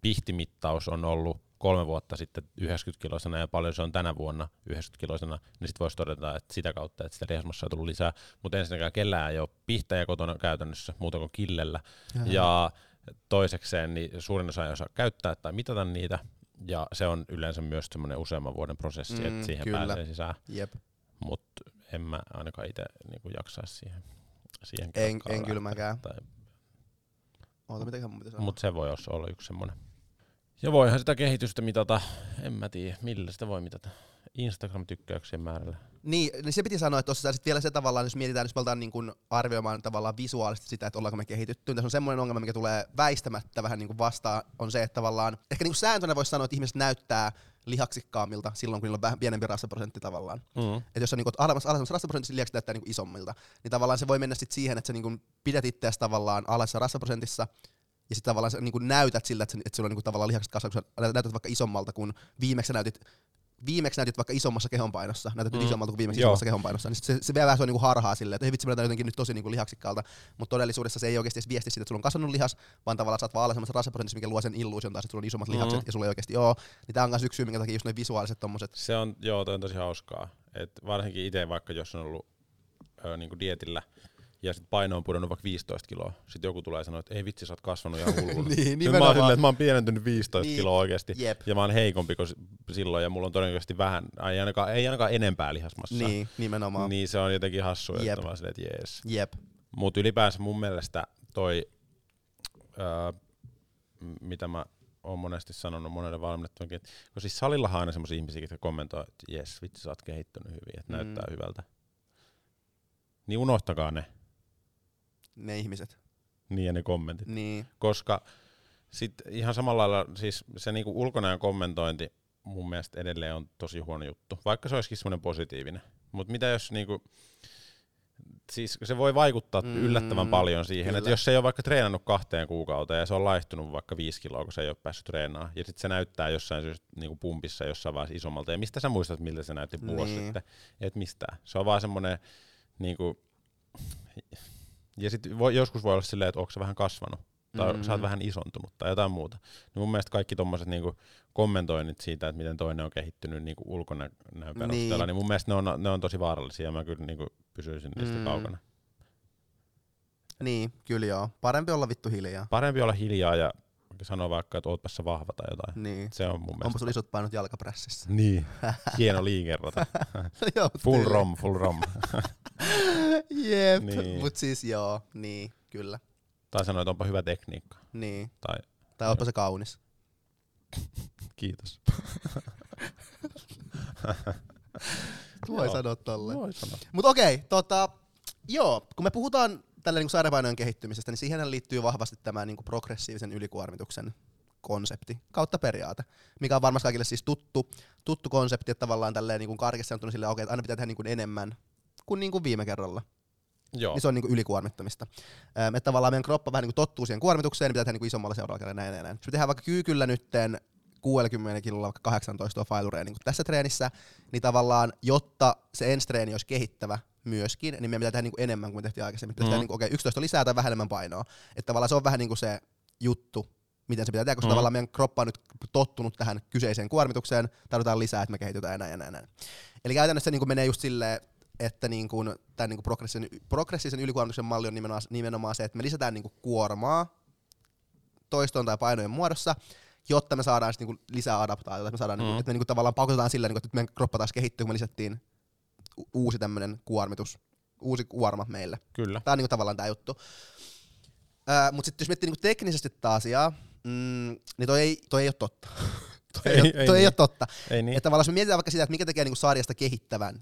pihtimittaus on ollut kolme vuotta sitten 90 kiloisena ja paljon se on tänä vuonna 90 kiloisena, niin sitten voisi todeta, että sitä kautta, että sitä lihasmassaa on tullut lisää. Mutta ensinnäkään kellään ei ole pihtejä kotona käytännössä muuta kuin killellä. Ja toisekseen niin suurin osa ei osaa käyttää tai mitata niitä. Ja se on yleensä myös semmoinen useamman vuoden prosessi, Mm, että siihen kyllä. pääsee sisään. Jep. Mutta en mä ainakaan itse niinku jaksaisi siihen. Siihen En, en kyllä mäkään. Tai, Oota, mitäköhän mun pitäisi mutta se voi olla yksi semmoinen. Ja voihan sitä kehitystä mitata, en mä tiedä, millä sitä voi mitata. Instagram-tykkäyksien määrällä. Niin, niin se piti sanoa, että tuossa vielä se tavallaan, jos mietitään, jos me oltaan niin kuin arvioimaan tavallaan visuaalisesti sitä, että ollaanko me kehitytty, niin tässä on semmoinen ongelma, mikä tulee väistämättä vähän niin kuin vastaan, on se, että tavallaan, ehkä niin kuin sääntönä voisi sanoa, että ihmiset näyttää lihaksikkaammilta silloin, kun niillä on vähän pienempi rasvaprosentti tavallaan. Mm. Että jos on niinku alemmas, alemmas rasvaprosentissa, lihakset näyttää niinku isommilta. Niin tavallaan se voi mennä sit siihen, että sä niinku pidät itseäsi tavallaan alessa rasvaprosentissa, ja sitten tavallaan sä niinku näytät siltä, että, että sulla on niinku tavallaan lihakset kasvaa, kun sä näytät vaikka isommalta kuin viimeksi sä näytit viimeksi näytit vaikka isommassa kehonpainossa, näytät Mm. isommalta kuin viimeksi Joo. isommassa kehonpainossa, niin se, se vie vähän sua niinku harhaa silleen, että vitsi, mä näytän jotenkin nyt tosi niinku lihaksikkaalta, mutta todellisuudessa se ei oikeasti edes viesti siitä, että sulla on kasvanut lihas, vaan tavallaan sä oot vaan alhaisemmassa rasvaprosentissa, mikä luo sen illuusion taas, että sulla on isommat Mm. lihakset, ja sulla ei oikeasti oo. Niin tää on myös yksi syy, minkä takia just ne visuaaliset tommoset. Se on, joo, toi on tosi hauskaa. Et varsinkin itse vaikka jos on ollut ö, niinku dietillä ja sit paino on pudonnut vaikka 15 kiloa. Sitten joku tulee sanoa, että ei vitsi, sä oot kasvanut ihan hulluna. Niin, Sitten mä oon silleen, että mä oon pienentynyt 15 Niin, kiloa oikeasti. Jep. Ja mä oon heikompi kuin silloin ja mulla on todennäköisesti vähän, ei ainakaan, ei ainakaan enempää lihasmassa. Niin, nimenomaan. Niin se on jotenkin hassu, Jep. että mä oon silleen, että jees. Jep. Mutta ylipäänsä mun mielestä toi, öö, mitä mä oon monesti sanonut monelle valmennettavankin, että kun siis salillahan on aina semmoisia ihmisiä, jotka kommentoi, että jes, vitsi sä oot kehittynyt hyvin, että mm. näyttää hyvältä. Niin unohtakaa ne, Ne ihmiset. niin ja ne kommentit. Niin. Koska sit ihan samalla lailla, siis se niinku ulkonäön kommentointi mun mielestä edelleen on tosi huono juttu, vaikka se olisikin semmoinen positiivinen. Mutta mitä jos niinku, siis se voi vaikuttaa Mm, yllättävän paljon siihen, että jos se ei ole vaikka treenannut kahteen kuukauteen ja se on laihtunut vaikka viisi kiloa, kun se ei ole päässyt treenaamaan, ja sitten se näyttää jossain syystä niinku pumpissa jossain vaiheessa isommalta, ja mistä sä muistat, miltä se näytti vuosi Niin. sitten? Et mistään. Se on vaan semmoinen, niinku, ja sitten joskus voi olla silleen, että onko se vähän kasvanut, tai Mm. sä oot vähän isontunut, tai jotain muuta. Niin mun mielestä kaikki tommoset niinku kommentoinnit siitä, että miten toinen on kehittynyt niinku ulkonäön perusteella, Niin. niin. niin mun mielestä ne on, ne on tosi vaarallisia, ja mä kyllä niinku pysyisin niistä Mm. kaukana. Niin, kyllä joo. Parempi olla vittu hiljaa. Parempi olla hiljaa ja sanoa vaikka, että ootpas sä vahva tai jotain. Niin. Se on mun Onpa mielestä. sulla isot painot jalkaprässissä. Niin, hieno liikerrota. joo, Full tyyli. rom, full rom. Jep, Niin. mut siis joo, niin, kyllä. tai sanoa, että onpa hyvä tekniikka. Niin. Tai Tai ootpa se kaunis. kiitos. Voi Joo. sanoa tolleen. Voi sanoa. Mutta okei, tota, joo, kun me puhutaan tällä niin sairaanpainojen kehittymisestä, niin siihen liittyy vahvasti tämä niin progressiivisen ylikuormituksen konsepti kautta periaate, mikä on varmasti kaikille siis tuttu, tuttu konsepti, että tavallaan tälleen niin karkeasti sanottuna silleen, okei, että aina pitää tehdä niin kuin enemmän kuin, niin kuin viime kerralla. Joo. Niin se on niin kuin ylikuormittamista. Ähm, että tavallaan meidän kroppa vähän niin kuin tottuu siihen kuormitukseen, niin pitää tehdä niin kuin isommalla seuraavalla kerralla näin, näin, näin. Jos me tehdään vaikka kyykyllä nytten 60 kilolla vaikka 18 failureja niin tässä treenissä, niin tavallaan, jotta se ensi treeni olisi kehittävä myöskin, niin meidän pitää tehdä niin kuin enemmän kuin me tehtiin aikaisemmin. Pitää Mhm. tehdä niin kuin, okei, 11 lisää tai vähemmän painoa. Että tavallaan se on vähän niin kuin se juttu, miten se pitää tehdä, koska Mhm. tavallaan meidän kroppa on nyt tottunut tähän kyseiseen kuormitukseen, tarvitaan lisää, että me kehitytään ja näin ja näin. ja. Eli käytännössä se niin menee just silleen, että niin kuin, tämän niin kuin progressiivisen, progressiivisen ylikuormituksen malli on nimenomaan, nimenomaan se, että me lisätään niin kuin kuormaa toiston tai painojen muodossa, jotta me saadaan niin kuin lisää adaptaatiota, että me, saadaan, mm. niin kuin, että me niin kuin tavallaan pakotetaan sillä, niin kuin, että nyt meidän kroppa taas kehittyy, kun me lisättiin uusi tämmöinen kuormitus, uusi kuorma meille. Kyllä. Tämä on niinku tavallaan tämä juttu. Mutta sitten jos miettii niinku teknisesti tätä asiaa, mm, niin toi ei, toi ei ole totta. toi ei, Ei- ei toi ei niin. ole totta. Ei niin. Että tavallaan jos me mietitään vaikka sitä, että mikä tekee niinku sarjasta kehittävän,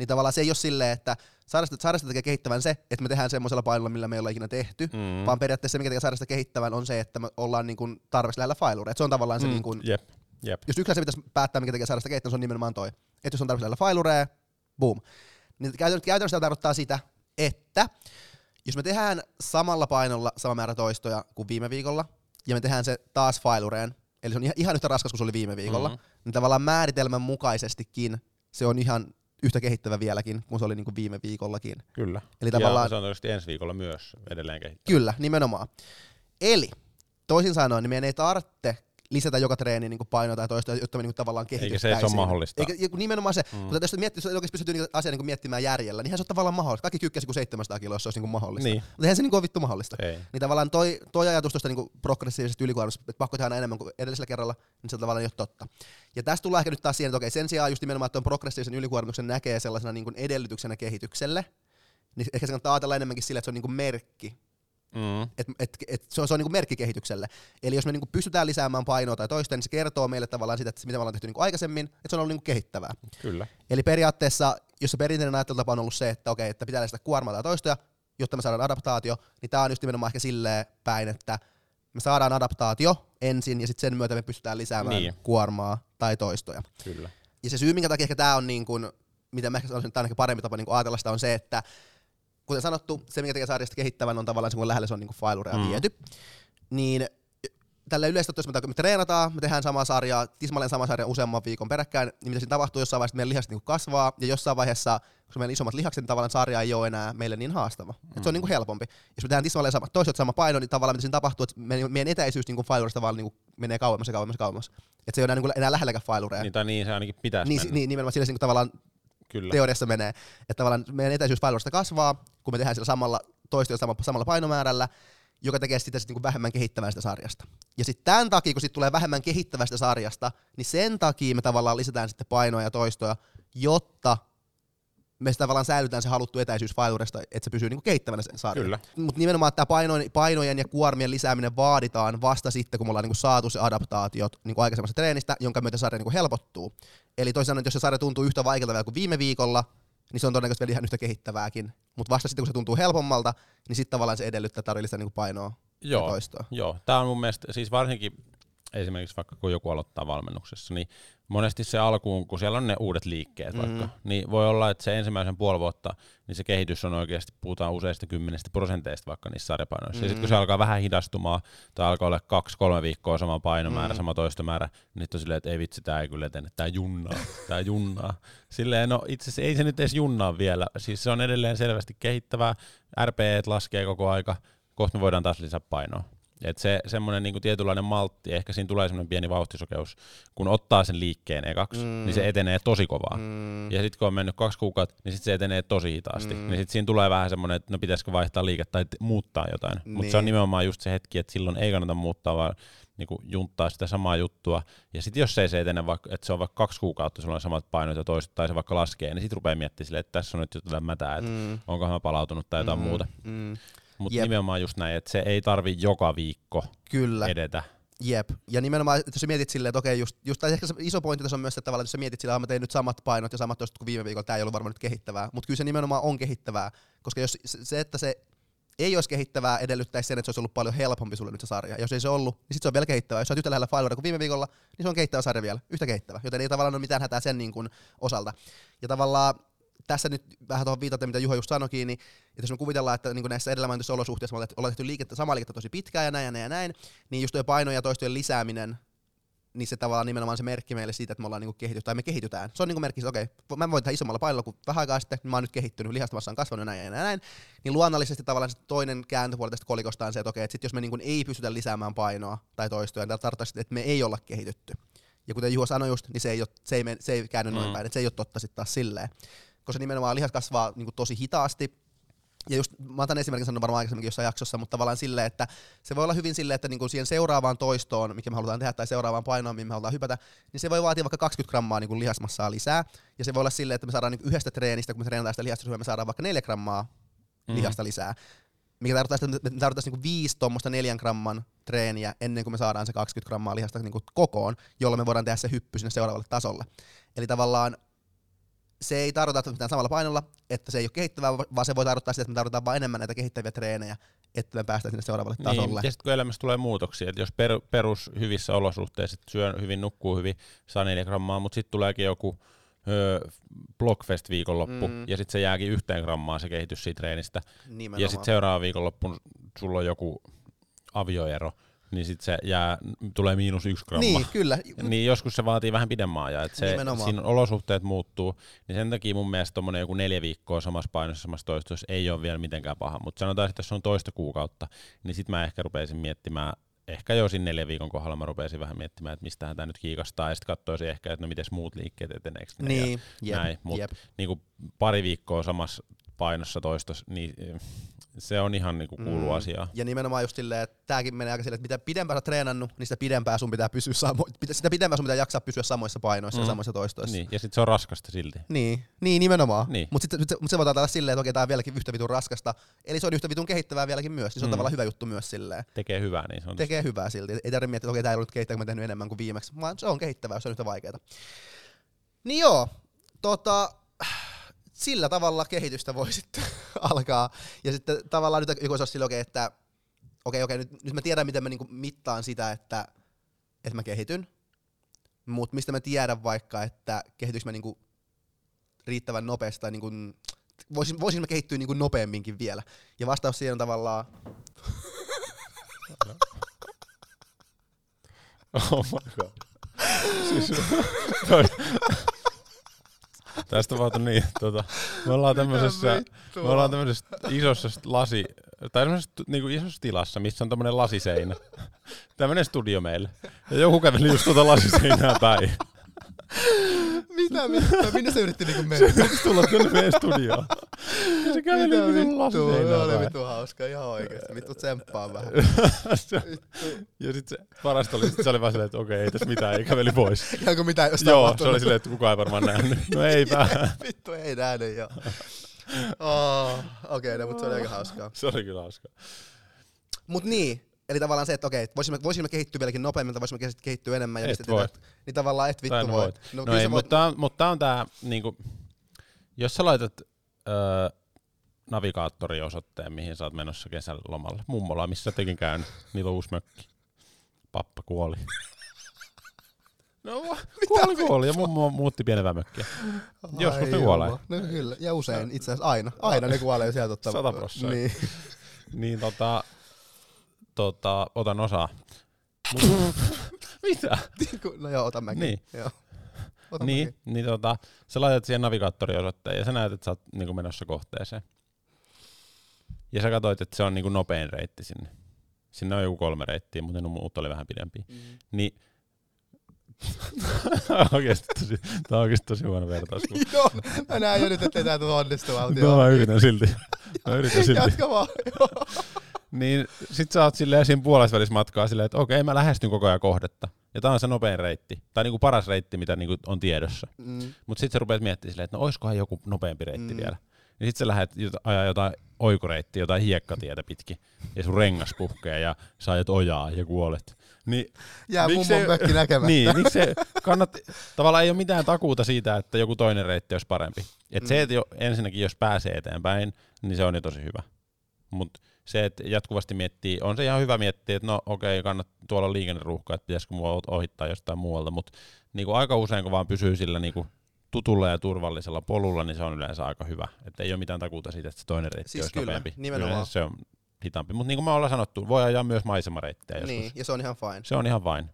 niin tavallaan se ei ole silleen, että sarjasta, sarjasta tekee kehittävän se, että me tehdään semmoisella painolla, millä me ei olla ikinä tehty, mm. Vaan periaatteessa se, mikä tekee sarjasta kehittävän, on se, että me ollaan niinku tarpeeksi lähellä failureita. Se on tavallaan se, Mm, niinku, Jep, jep. jos yksi asia pitäisi päättää, mikä tekee sarjasta kehittävän, se on nimenomaan toi. Että jos on tarpeeksi lähellä failureja, boom. Niin käytännössä, tämä tarkoittaa sitä, että jos me tehdään samalla painolla sama määrä toistoja kuin viime viikolla, ja me tehdään se taas failureen, eli se on ihan, ihan yhtä raskas kuin se oli viime viikolla, Mhm. mm-hmm. niin tavallaan määritelmän mukaisestikin se on ihan yhtä kehittävä vieläkin kuin se oli niin kuin viime viikollakin. Kyllä. Eli tavallaan- Ja se on tietysti ensi viikolla myös edelleen kehittävä. Kyllä, nimenomaan. Eli toisin sanoen, niin meidän ei tarvitse lisätä joka treeni niin painoa tai toista, jotta me niin tavallaan Eikä se kehityttäisiin. edes ole mahdollista. Eikä, nimenomaan se, mm. mutta jos miettii, jos oikeasti pystyy niinku asiaa niin miettimään järjellä, niin se ole tavallaan mahdollista. Kaikki kykkäsi kuin 700 kiloa, jos se olisi niin mahdollista. Niin. Mutta eihän se niin ole vittu mahdollista. Ei. Niin tavallaan toi, toi ajatus tuosta niin progressiivisesta ylikuormasta, että pakko tehdä aina enemmän kuin edellisellä kerralla, niin se tavallaan ei ole totta. Ja tästä tullaan ehkä nyt taas siihen, että okei, sen sijaan just nimenomaan, että tuon progressiivisen ylikuormituksen näkee sellaisena niin edellytyksenä kehitykselle, niin ehkä se kannattaa ajatella enemmänkin sillä, että se on niin merkki Mm. et, et, et se on, se on niinku merkki kehitykselle. Eli jos me niinku pystytään lisäämään painoa tai toista, niin se kertoo meille tavallaan sitä, että mitä me ollaan tehty niinku aikaisemmin, että se on ollut niinku kehittävää. Kyllä. Eli periaatteessa, jos se perinteinen ajattelutapa on ollut se, että okei, että pitää lisätä kuormaa tai toistoja, jotta me saadaan adaptaatio, niin tämä on just nimenomaan ehkä silleen päin, että me saadaan adaptaatio ensin ja sitten sen myötä me pystytään lisäämään Niin. kuormaa tai toistoja. Kyllä. Ja se syy, minkä takia ehkä tämä on, niin kuin, mitä mä ehkä sanoisin, että tämä on ehkä parempi tapa niin kuin ajatella sitä, on se, että kuten sanottu, se, mikä tekee sarjasta kehittävän, on tavallaan se, kun lähellä se on niin failureja Mm. mm. viety. Niin tällä yleisesti, jos me, treenataan, me tehdään samaa sarjaa, tismalleen sama sarja useamman viikon peräkkäin, niin mitä siinä tapahtuu jossain vaiheessa, meidän lihakset niin kasvaa, ja jossain vaiheessa, kun meillä on isommat lihakset, niin tavallaan sarja ei ole enää meille niin haastava. Mm. Et se on niin kuin helpompi. Jos me tehdään tismalleen sama, toiset sama paino, niin tavallaan mitä siinä tapahtuu, että meidän, meidän etäisyys niin failurista vaan niin kuin menee kauemmas ja kauemmas ja kauemmas. Että se ei ole enää, niin kuin, enää lähelläkään failureja. Niin, tai niin se ainakin pitäisi Niin, mennä. niin, nimenomaan sillä niin kuin tavallaan Kyllä. teoriassa menee, että tavallaan meidän etäisyys failureista kasvaa, kun me tehdään sillä samalla toistoja samalla, painomäärällä, joka tekee sitä sit niinku vähemmän kehittävää sitä sarjasta. Ja sitten tämän takia, kun sit tulee vähemmän kehittävästä sarjasta, niin sen takia me tavallaan lisätään sitten painoja ja toistoja, jotta me tavallaan säilytään se haluttu etäisyys failuresta, että se pysyy niinku kehittävänä sen sarjan. Kyllä. Mutta nimenomaan tämä painojen, painojen ja kuormien lisääminen vaaditaan vasta sitten, kun me ollaan niinku saatu se adaptaatiot niinku aikaisemmasta treenistä, jonka myötä sarja niinku helpottuu. Eli toisin sanoen, jos se sarja tuntuu yhtä vaikealta vielä kuin viime viikolla, niin se on todennäköisesti vielä ihan yhtä kehittävääkin. Mutta vasta sitten, kun se tuntuu helpommalta, niin sitten tavallaan se edellyttää tarvii lisää niinku painoa ja Joo. toistoa. Joo. Tämä on mun mielestä, siis varsinkin esimerkiksi vaikka kun joku aloittaa valmennuksessa, niin monesti se alkuun, kun siellä on ne uudet liikkeet mm-hmm. vaikka, niin voi olla, että se ensimmäisen puoli vuotta, niin se kehitys on oikeasti, puhutaan useista kymmenestä prosenteista vaikka niissä sarjapainoissa. Mm-hmm. Ja sitten kun se alkaa vähän hidastumaan, tai alkaa olla kaksi, kolme viikkoa sama painomäärä, mm-hmm. sama toistomäärä, niin on silleen, että ei vitsi, tämä ei kyllä etene, tämä junnaa, tämä junnaa. Silleen, no itse asiassa ei se nyt edes junnaa vielä, siis se on edelleen selvästi kehittävää, RPE laskee koko aika, kohta me voidaan taas lisää painoa. Et se semmoinen niinku tietynlainen maltti, ehkä siinä tulee semmoinen pieni vauhtisokeus, kun ottaa sen liikkeen ekaksi, mm. niin se etenee tosi kovaa. Mm. Ja sitten kun on mennyt kaksi kuukautta, niin sitten se etenee tosi hitaasti. Mm. Niin sitten siinä tulee vähän semmoinen, että no pitäisikö vaihtaa liikettä tai muuttaa jotain. Niin. Mutta se on nimenomaan just se hetki, että silloin ei kannata muuttaa, vaan niinku junttaa sitä samaa juttua. Ja sitten jos ei se etene, vaikka, että se on vaikka kaksi kuukautta, sulla on samat painot ja toiset, tai se vaikka laskee, niin sitten rupeaa miettimään silleen, että tässä on nyt jotain mätää, että mm. onkohan mä palautunut tai jotain mm. muuta. Mm. Mutta nimenomaan just näin, että se ei tarvi joka viikko Kyllä. edetä. Jep. Ja nimenomaan, että jos sä mietit silleen, että okei, just, just ehkä se iso pointti tässä on myös, että tavallaan, jos sä mietit silleen, että mä tein nyt samat painot ja samat toista kuin viime viikolla, tämä ei ollut varmaan nyt kehittävää. Mutta kyllä se nimenomaan on kehittävää, koska jos se, että se ei olisi kehittävää, edellyttäisi sen, että se olisi ollut paljon helpompi sulle nyt se sarja. Ja jos ei se ollut, niin sitten se on vielä kehittävää. Jos sä oot yhtä lähellä Fileria kuin viime viikolla, niin se on kehittävä sarja vielä, yhtä kehittävä. Joten ei tavallaan ole mitään hätää sen niin kuin osalta. Ja tavallaan tässä nyt vähän tuohon viitaten, mitä Juho just sanoikin, niin että jos me kuvitellaan, että niin näissä edellä mainituissa olosuhteissa me ollaan tehty liikettä, samaa liikettä tosi pitkään ja näin ja näin ja näin, niin just tuo paino ja toistojen lisääminen, niin se tavallaan nimenomaan se merkki meille siitä, että me ollaan niinku kehitys, tai me kehitytään. Se on niinku merkki, että okei, okay, mä voin tehdä isommalla painolla kuin vähän aikaa sitten, niin mä oon nyt kehittynyt, lihastamassa on kasvanut ja näin ja näin, näin. Niin luonnollisesti tavallaan se toinen kääntöpuoli tästä kolikosta on se, että okei, okay, että sit jos me niinku ei pystytä lisäämään painoa tai toistoja, niin tarkoittaa että me ei olla kehitytty. Ja kuten Juho sanoi just, niin se ei, ole, se ei, se ei käänny mm. noin päin, että se ei ole totta sitten taas silleen koska nimenomaan lihas kasvaa niin kuin tosi hitaasti. Ja just, mä otan esimerkin sanonut varmaan aikaisemminkin jossain jaksossa, mutta tavallaan silleen, että se voi olla hyvin silleen, että niin siihen seuraavaan toistoon, mikä me halutaan tehdä, tai seuraavaan painoon, mihin me halutaan hypätä, niin se voi vaatia vaikka 20 grammaa niin lihasmassaa lisää. Ja se voi olla silleen, että me saadaan niin yhdestä treenistä, kun me treenataan sitä lihasta, me saadaan vaikka 4 grammaa mm. lihasta lisää. Mikä tarkoittaa, että me tarvitaan niin viisi tuommoista neljän gramman treeniä ennen kuin me saadaan se 20 grammaa lihasta niin kokoon, jolloin me voidaan tehdä se hyppy sinne seuraavalle tasolle. Eli tavallaan se ei tarkoita, mitään samalla painolla, että se ei ole kehittävää, vaan se voi tarkoittaa sitä, että me tarvitaan vain enemmän näitä kehittäviä treenejä, että me päästään sinne seuraavalle niin, tasolle. Ja sitten kun elämässä tulee muutoksia, että jos per, perus hyvissä olosuhteissa, että syö hyvin, nukkuu hyvin, saa 4 grammaa, mutta sitten tuleekin joku öö, Blockfest viikonloppu, mm. ja sitten se jääkin yhteen grammaan se kehitys siitä treenistä. Nimenomaan. Ja sitten seuraava viikonloppu sulla on joku avioero, niin sitten se jää, tulee miinus yksi gramma. Niin, kyllä. Niin joskus se vaatii vähän pidemmän ajan. Että se, siinä olosuhteet muuttuu, niin sen takia mun mielestä tommonen joku neljä viikkoa samassa painossa, samassa toistossa ei ole vielä mitenkään paha. Mutta sanotaan, että jos on toista kuukautta, niin sitten mä ehkä rupeisin miettimään, ehkä jo siinä neljän viikon kohdalla mä rupeisin vähän miettimään, että mistähän tämä nyt kiikastaa, ja sitten katsoisin ehkä, että no miten muut liikkeet eteneekö niin, ja jep, näin. Mutta niin pari viikkoa samassa painossa toistos, niin se on ihan niinku kuulu mm. asiaa. Ja nimenomaan just silleen, että tääkin menee aika silleen, että mitä pidempään sä treenannut, niin sitä pidempään sun pitää pysyä samo- sitä pidempään sun pitää jaksaa pysyä samoissa painoissa mm. ja samoissa toistoissa. Niin, ja sitten se on raskasta silti. Niin, niin nimenomaan. Niin. Mutta sitten mut se voidaan tällä silleen, että okei, tää on vieläkin yhtä vitun raskasta. Eli se on yhtä vitun kehittävää vieläkin myös, niin se on mm. tavallaan hyvä juttu myös silleen. Tekee hyvää niin se on. Tekee hyvää silti. Ei tarvitse miettiä, että okei, tää ei ollut kehittävää, kun mä tehnyt enemmän kuin viimeksi, vaan se on kehittävää, jos se on yhtä vaikeaa. Niin joo, tota, sillä tavalla kehitystä voi sitten alkaa. Ja sitten tavallaan nyt joku olisi silleen, että okei, okei, nyt, nyt mä tiedän, miten mä niinku mittaan sitä, että, että mä kehityn. Mutta mistä mä tiedän vaikka, että kehityks mä niinku riittävän nopeasti tai niinku, voisin, voisin mä kehittyä niinku nopeamminkin vielä. Ja vastaus siihen on tavallaan... oh my god. siis, toi, Tästä vaan niin, tota, me ollaan tämmöisessä, me ollaan tämmöisessä isossa lasi, tai tämmöisessä niinku isossa tilassa, missä on tämmöinen lasiseinä. Tämmöinen studio meille. Ja joku käveli just tuota lasiseinää päin. Mitä mitä? Minne se yritti niinku mennä? Se yritti tulla kyllä meidän studioon. Ja se käveli vittu lasiseinää oli vittu hauska, ihan oikeesti. Vittu tsemppaa vähän. ja sit se parasta oli, sit se oli vaan silleen, että okei, ei tässä mitään, ei käveli pois. Ihanko mitään jos Joo, se oli silleen, että kukaan ei varmaan nähnyt. No ei vähän. vittu ei nähnyt, joo. Oh, okei, okay, no, mutta se oli aika hauskaa. Se oli kyllä hauskaa. Mut niin, Eli tavallaan se, että okei, voisimme, voisimme kehittyä vieläkin nopeammin, tai voisimme kehittyä enemmän. Ja et voi. Että, niin tavallaan et vittu voi. No, no ei, mutta, on, mutta on tää, niinku, jos sä laitat öö, navigaattoriosoitteen, mihin sä oot menossa kesälomalle, mummola, missä tekin käynyt, niillä on uusi mökki. Pappa kuoli. No, kuoli kuoli ja mummo muutti pienempää mökkiä. Joskus ne Ai kuolee. No kyllä, ja usein itse asiassa aina. Aina ne kuolee sieltä. Sata prossaa. Niin. Niin tota, tota, otan osaa. Mut, mitä? no joo, otan mäkin. Niin. Joo. Otan Niin, mäkin. niin tota, sä laitat siihen navigaattoriosoitteen ja sä näet, että sä oot niinku menossa kohteeseen. Ja sä katsoit, että se on niinku nopein reitti sinne. Sinne on joku kolme reittiä, mutta ne muut oli vähän pidempiä. Mm. Niin, oikeesti tosi, tää on oikeesti tosi huono vertaus. kun- Joo, mä näen jo nyt, ettei tää tule onnistumaan. No mä yritän silti. Mä yritän silti. Jatka vaan. Niin sit sä oot silleen siinä puolesvälissä matkaa silleen, että okei mä lähestyn koko ajan kohdetta. Ja tää on se nopein reitti. Tai niinku paras reitti, mitä niinku on tiedossa. Mm. Mut sit sä rupeat miettimään silleen, että no oiskohan joku nopeampi reitti Mm. vielä. Ja sit sä lähdet jot- ajaa jotain oikureittiä, jotain hiekkatietä pitkin. Ja sun rengas puhkee ja sä ajat ojaa ja kuolet. Niin, Jää Miksi mummon mökki näkemättä. niin miksi se kannat, tavallaan ei ole mitään takuuta siitä, että joku toinen reitti olisi parempi. Et Mm. se, että jo, ensinnäkin jos pääsee eteenpäin, niin se on jo tosi hyvä. Mutta se, että jatkuvasti miettii, on se ihan hyvä miettiä, että no okei, kannat tuolla on liikenneruuhka, että pitäisikö mua ohittaa jostain muualta, mutta niinku aika usein kun vaan pysyy sillä niinku tutulla ja turvallisella polulla, niin se on yleensä aika hyvä. Että ei ole mitään takuuta siitä, että se toinen reitti Siis olisi kyllä, nopeampi. nimenomaan. Yleensä se on hitaampi. Mutta niin kuin me ollaan sanottu, voi ajaa myös maisemareittejä joskus. Niin, ja se on ihan fine. Se on ihan vain.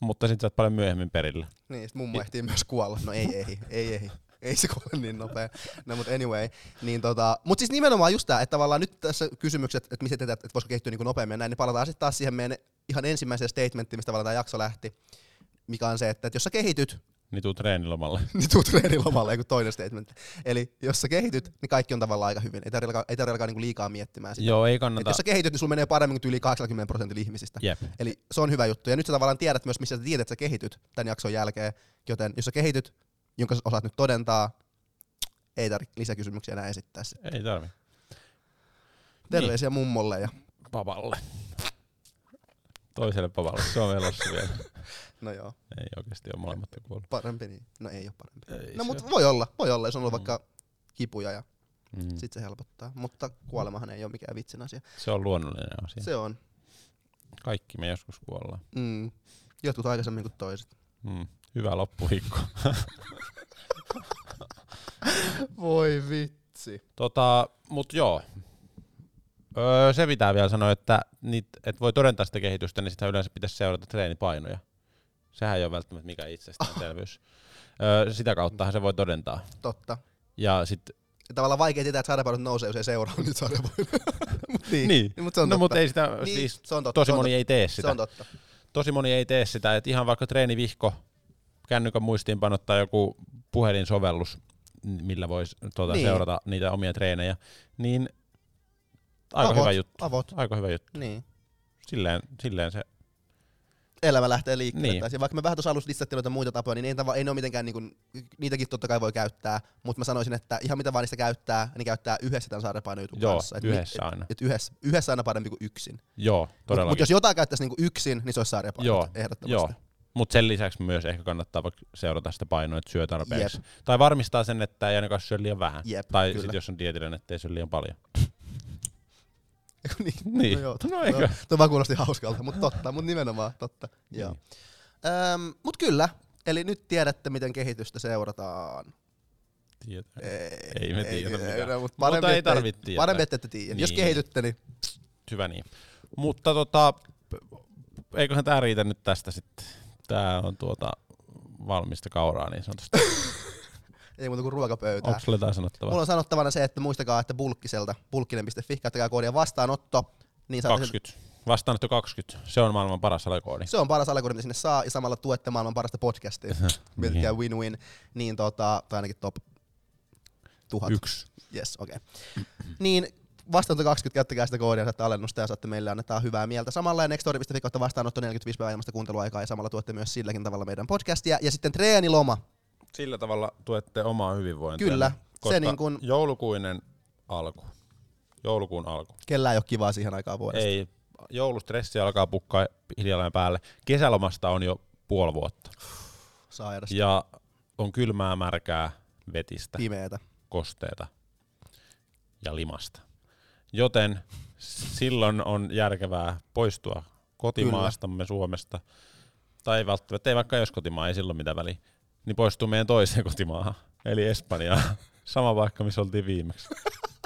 Mutta sitten sä oot paljon myöhemmin perillä. Niin, sit mummo ehtii myös kuolla. No ei, ei, ei, ei. Ei se kuole niin nopea. No mut anyway. Niin tota, mut siis nimenomaan just tää, että tavallaan nyt tässä kysymykset, että miten tehdään, että voisiko kehittyä niin nopeammin ja näin, niin palataan sitten taas siihen meidän ihan ensimmäiseen statementtiin, mistä tavallaan tämä jakso lähti, mikä on se, että, että jos sä kehityt, Niin tuu treenilomalle. niin tuu treenilomalle, joku toinen statement. Eli jos sä kehityt, niin kaikki on tavallaan aika hyvin. Ei tarvitse alkaa, ei tarvitse alkaa niinku liikaa miettimään sitä. Joo, ei Et kannata. jos sä kehityt, niin sulla menee paremmin kuin yli 80 prosentilla ihmisistä. Jep. Eli se on hyvä juttu. Ja nyt sä tavallaan tiedät myös, missä sä tiedät, että sä kehityt tämän jakson jälkeen. Joten jos sä kehityt, jonka sä osaat nyt todentaa, ei tarvitse lisäkysymyksiä enää esittää. sit. Ei tarvi. Terveisiä mummolle ja Papalle. Toiselle papalle. Se on elossa vielä. no joo, Ei oikeasti ole molemmat jo kuollut. parempi niin. No ei ole parempi. Ei no mutta voi olla, voi olla, jos on ollut Mm. vaikka kipuja ja Mm. sit se helpottaa. Mutta kuolemahan ei ole mikään vitsin asia. Se on luonnollinen asia. Se on. Kaikki me joskus kuollaan. Mm. Jotkut aikaisemmin kuin toiset. Mm. Hyvä loppuviikko. Voi vitsi. tota, mut joo. Öö, se pitää vielä sanoa, että niit, et voi todentaa sitä kehitystä, niin sitä yleensä pitäisi seurata treenipainoja. Sehän ei ole välttämättä mikään itsestäänselvyys. Öö, sitä kauttahan se voi todentaa. Totta. Ja sit, Ja tavallaan vaikea tietää, että sarjapainot nousee, jos ei seuraa niitä sarjapainoja. Mut niin. niin. Mut se on no totta. mutta ei sitä, niin, siis se on totta. tosi se on moni totta. ei tee Se sitä. on totta. tosi moni ei tee sitä, että ihan vaikka treenivihko, kännykän muistiinpanot tai joku puhelinsovellus, millä voisi tuota, Niin. seurata niitä omia treenejä, niin aika Avot, hyvä juttu. Avot. Aika hyvä juttu. Niin. Silleen, silleen se, elämä lähtee liikkeelle. Niin. Vaikka me vähän tuossa alussa listattiin noita muita tapoja, niin ei, tava- ei ne ole mitenkään, niin kuin, niitäkin totta kai voi käyttää, mutta mä sanoisin, että ihan mitä vaan niistä käyttää, niin käyttää yhdessä tämän sarjapainojutun joo, kanssa. Et yhdessä aina. Et, et yhdessä, yhdessä aina parempi kuin yksin. Joo, Mutta todellakin. mut jos jotain käyttäisi niin kuin yksin, niin se olisi sarjapainot, Joo, ehdottomasti. joo. Mutta sen lisäksi myös ehkä kannattaa vaikka seurata sitä painoa, että syö tarpeeksi. Jep. Tai varmistaa sen, että ei ainakaan syö liian vähän. Jep, tai sitten jos on dietillinen, että ei syö liian paljon. niin. Niin. No joo, No eikö? Tuo vaan kuulosti hauskalta, mutta totta, mutta nimenomaan totta. Niin. Joo. Öm, mut kyllä, eli nyt tiedätte, miten kehitystä seurataan. Ei, Ei me tiedetä mitään. no, Mutta parempi, ei että tarvitse tietää. Parempi, että ette tiedä. Jos Niin. kehitytte, niin Hyvä niin. Mutta tota, eiköhän tää riitä nyt tästä sitten. Tää on tuota valmista kauraa niin sanotusti. ei muuta kuin ruokapöytää. Onko sulla jotain sanottavaa? Mulla on sanottavana se, että muistakaa, että bulkkiselta, bulkkinen.fi, käyttäkää koodia vastaanotto. Niin saatte sen- 20. Vastaanotto 20. Se on maailman paras alakoodi. se on paras alakoodi, mitä sinne saa, ja samalla tuette maailman parasta podcastia. Miettikää win-win, niin tota, tai ainakin top tuhat. Yksi. Yes, okei. Okay. niin vastaanotto 20, käyttäkää sitä koodia, saatte alennusta ja saatte meille annetaan hyvää mieltä. Samalla ja nextori.fi kautta vastaanotto 45 päivää ilmasta kuunteluaikaa ja samalla tuotte myös silläkin tavalla meidän podcastia. Ja sitten treeniloma. Sillä tavalla tuette omaa hyvinvointia. Kyllä, se niin kun- joulukuinen alku. Joulukuun alku. Kellään ei ole kivaa siihen aikaan vuodesta. Ei, joulustressi alkaa pukkaa hiljalleen päälle. Kesälomasta on jo puoli vuotta. Sairasta. Ja on kylmää, märkää, vetistä. Pimeetä. kosteita ja limasta. Joten silloin on järkevää poistua kotimaastamme Suomesta tai välttämättä ei vaikka jos kotimaa, ei silloin mitään väliä, niin poistuu meidän toiseen kotimaahan, eli Espanjaan. Sama paikka, missä oltiin viimeksi.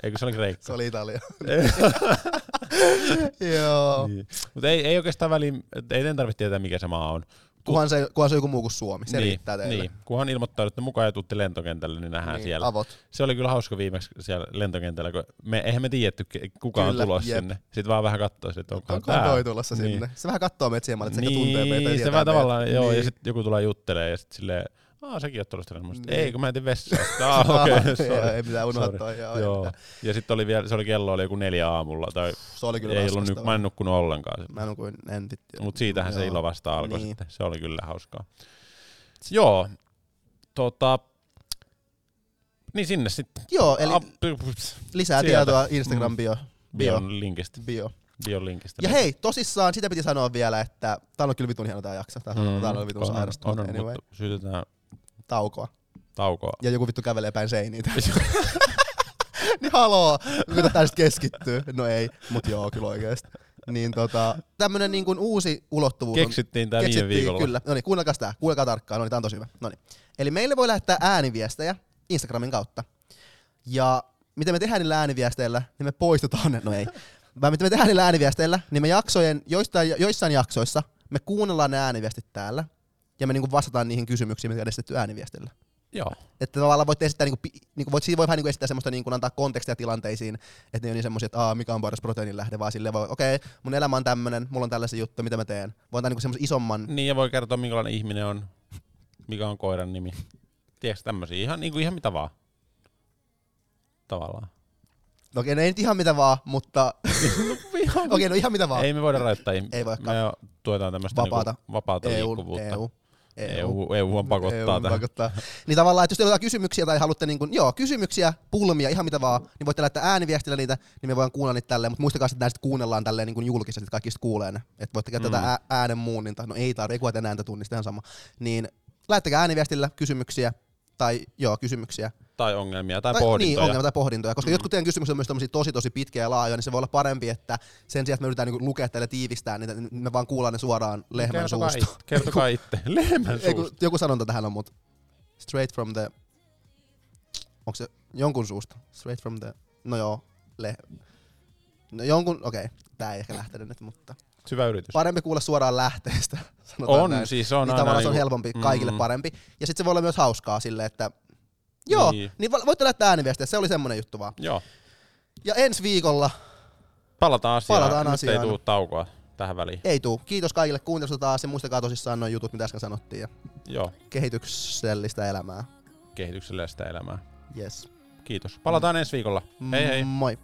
Eikö se oli Kreikka? Se oli Italia. Joo. Niin. Mutta ei, ei oikeastaan väliä, ei tarvitse tietää mikä se maa on. Kunhan se, kunhan se on joku muu kuin Suomi. Se niin, riittää teille. Niin. Kunhan ilmoittaudutte mukaan ja tuutte lentokentälle, niin nähdään Niin, siellä. Avot. Se oli kyllä hauska viimeksi siellä lentokentällä, kun me, eihän me tiedetty, kuka Kyllä, on tulossa jep. sinne. Sitten vaan vähän katsoi, että onko Onkohan toi tulossa Niin. sinne? Se vähän kattoo meitä siihen, että se niin, tuntee meitä. ja se vähän tavallaan, meitä. joo, ja Niin. sitten joku tulee juttelee ja sitten silleen, Aa, säkin oot sanoin, Niin. Ei, kun mä etin vessaan. Sitten, Aa, okei, okay, ei mitään unohtaa. Joo, Joo. Ja sitten oli vielä, se oli kello oli joku neljä aamulla, tai Se oli kyllä ei ollut, nyt, mä en nukkunut ollenkaan. Mä nukuin entit. Mutta siitähän se Joo. ilo vasta alkoi Niin. sitten. Se oli kyllä hauskaa. Joo, tota, niin sinne sitten. Joo, eli lisää sieltä. tietoa Instagram bio. Bio. Bion linkistä. bio. Bion linkistä. Ja hei, tosissaan, sitä piti sanoa vielä, että tää on kyllä vitun hieno tää jakso. Tää, mm, tää on vitun on, sairasta. on, anyway, mutta sytytään taukoa. taukoa. Ja joku vittu kävelee päin seiniä. niin haloo, yritetään sit keskittyä. No ei, mut joo, kyllä oikeesti. Niin tota, tämmönen niin kuin uusi ulottuvuus on Keksittiin tää viime viikolla. Kyllä. No niin, kuunnelkaa tää. Kuunnelkaa tarkkaan. No niin, tää on tosi hyvä. No niin. Eli meille voi lähettää ääniviestejä Instagramin kautta. Ja miten me tehdään niillä ääniviesteillä, niin me poistetaan ne. No ei. Vaan miten me tehdään niillä ääniviesteillä, niin me jaksojen, joistain, joissain jaksoissa me kuunnellaan ne ääniviestit täällä. Ja me niinku vastataan niihin kysymyksiin, mitä on esitetty ääniviestillä. Joo. Että tavallaan voitte esittää, niinku, niinku, voit, siinä voi vähän niinku esittää semmoista niinku, antaa kontekstia tilanteisiin, että ne on niin semmoisia, että Aa, mikä on paras proteiinin lähde, vaan silleen voi, okei, okay, mun elämä on tämmönen, mulla on tällaisia juttuja, mitä mä teen. Voi antaa niinku semmoisen isomman, Niin ja voi kertoa minkälainen ihminen on, mikä on koiran nimi. Tiedätkö tämmöisiä? Ihan, niin kuin ihan mitä vaan. Tavallaan. no okei, okay, ei nyt ihan mitä vaan, mutta okei, okay, no ihan mitä vaan. Ei me voida rajoittaa. Ei voikaan. Me tuetaan tämmöistä Vapaata. Niinku vapaata EU, liikkuvuutta. EU, EU, EU on pakottaa EU tähän. pakottaa. Niin tavallaan, että jos teillä on kysymyksiä tai haluatte niin kuin, joo, kysymyksiä, pulmia, ihan mitä vaan, niin voitte laittaa ääniviestillä niitä, niin me voidaan kuunnella niitä tälleen, mutta muistakaa, että näistä kuunnellaan tälleen niin kuin julkisesti, että kaikki kuulee ne. Että voitte käyttää Mm. tätä äänen muunninta, no ei tarvitse, kuvat ääntä tunnista, ihan sama. Niin laittakaa ääniviestillä kysymyksiä, tai joo, kysymyksiä. Tai ongelmia tai, Tai, pohdintoja. Niin, ongelmia tai pohdintoja, koska Mm. jotkut teidän kysymykset on myös tommosia tosi tosi pitkiä ja laajoja, niin se voi olla parempi, että sen sijaan, että me yritetään niinku lukea tälle tiivistää niin me vaan kuullaan ne suoraan lehmän kertokaa suusta. Itse, kertokaa itse. Lehmän Ei, kun, suusta. joku sanonta tähän on, mutta straight from the... Onko se jonkun suusta? Straight from the... No joo, le... No jonkun, okei, okay. tää ei ehkä lähtenyt nyt, mutta Syvä yritys. parempi kuulla suoraan lähteestä, On, näin. siis on niin aina tavallaan se on niinku- helpompi, kaikille Mm. parempi. Ja sitten se voi olla myös hauskaa silleen, että joo, Niin. niin, vo- voitte laittaa ääniviestiä, se oli semmonen juttu vaan. Joo. Ja ensi viikolla Palataan asiaan. Palataan Nyt asiaan. ei tuu taukoa tähän väliin. ei tuu. Kiitos kaikille kuuntelusta taas ja muistakaa tosissaan noin jutut, mitä äsken sanottiin. Ja Joo. kehityksellistä elämää. Kehityksellistä elämää. Yes. Kiitos. Palataan ensi viikolla. Hei hei. Moi.